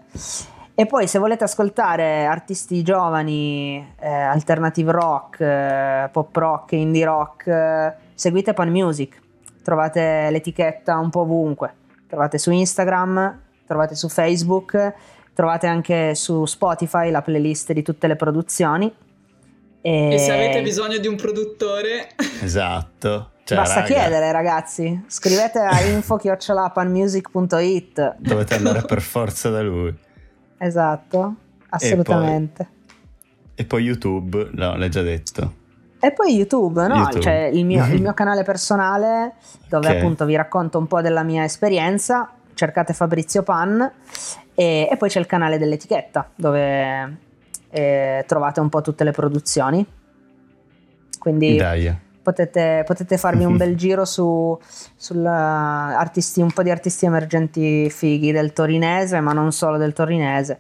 E poi se volete ascoltare artisti giovani, eh, alternative rock, eh, pop rock, indie rock, eh, seguite Pan Music. Trovate l'etichetta un po' ovunque. Trovate su Instagram, trovate su Facebook, trovate anche su Spotify la playlist di tutte le produzioni. E, E se avete bisogno di un produttore, Esatto. Cioè, basta raga, chiedere, ragazzi. Scrivete a info-panmusic.it. Dovete andare per forza da lui. Esatto, assolutamente. E poi YouTube, no, l'hai già detto. E poi YouTube, no? YouTube. C'è il mio, il mio canale personale dove Ok. appunto vi racconto un po' della mia esperienza. Cercate Fabrizio Pan. E, e poi c'è il canale dell'etichetta dove e trovate un po' tutte le produzioni. Quindi Dai. Potete, potete farvi un bel giro su, artisti, un po' di artisti emergenti fighi del torinese, ma non solo del torinese,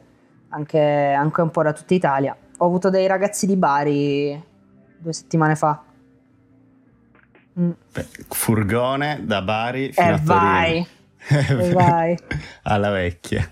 anche, anche un po' da tutta Italia. Ho avuto dei ragazzi di Bari due settimane fa. Mm. Furgone da Bari fino e a vai. Torino. e vai. Alla vecchia.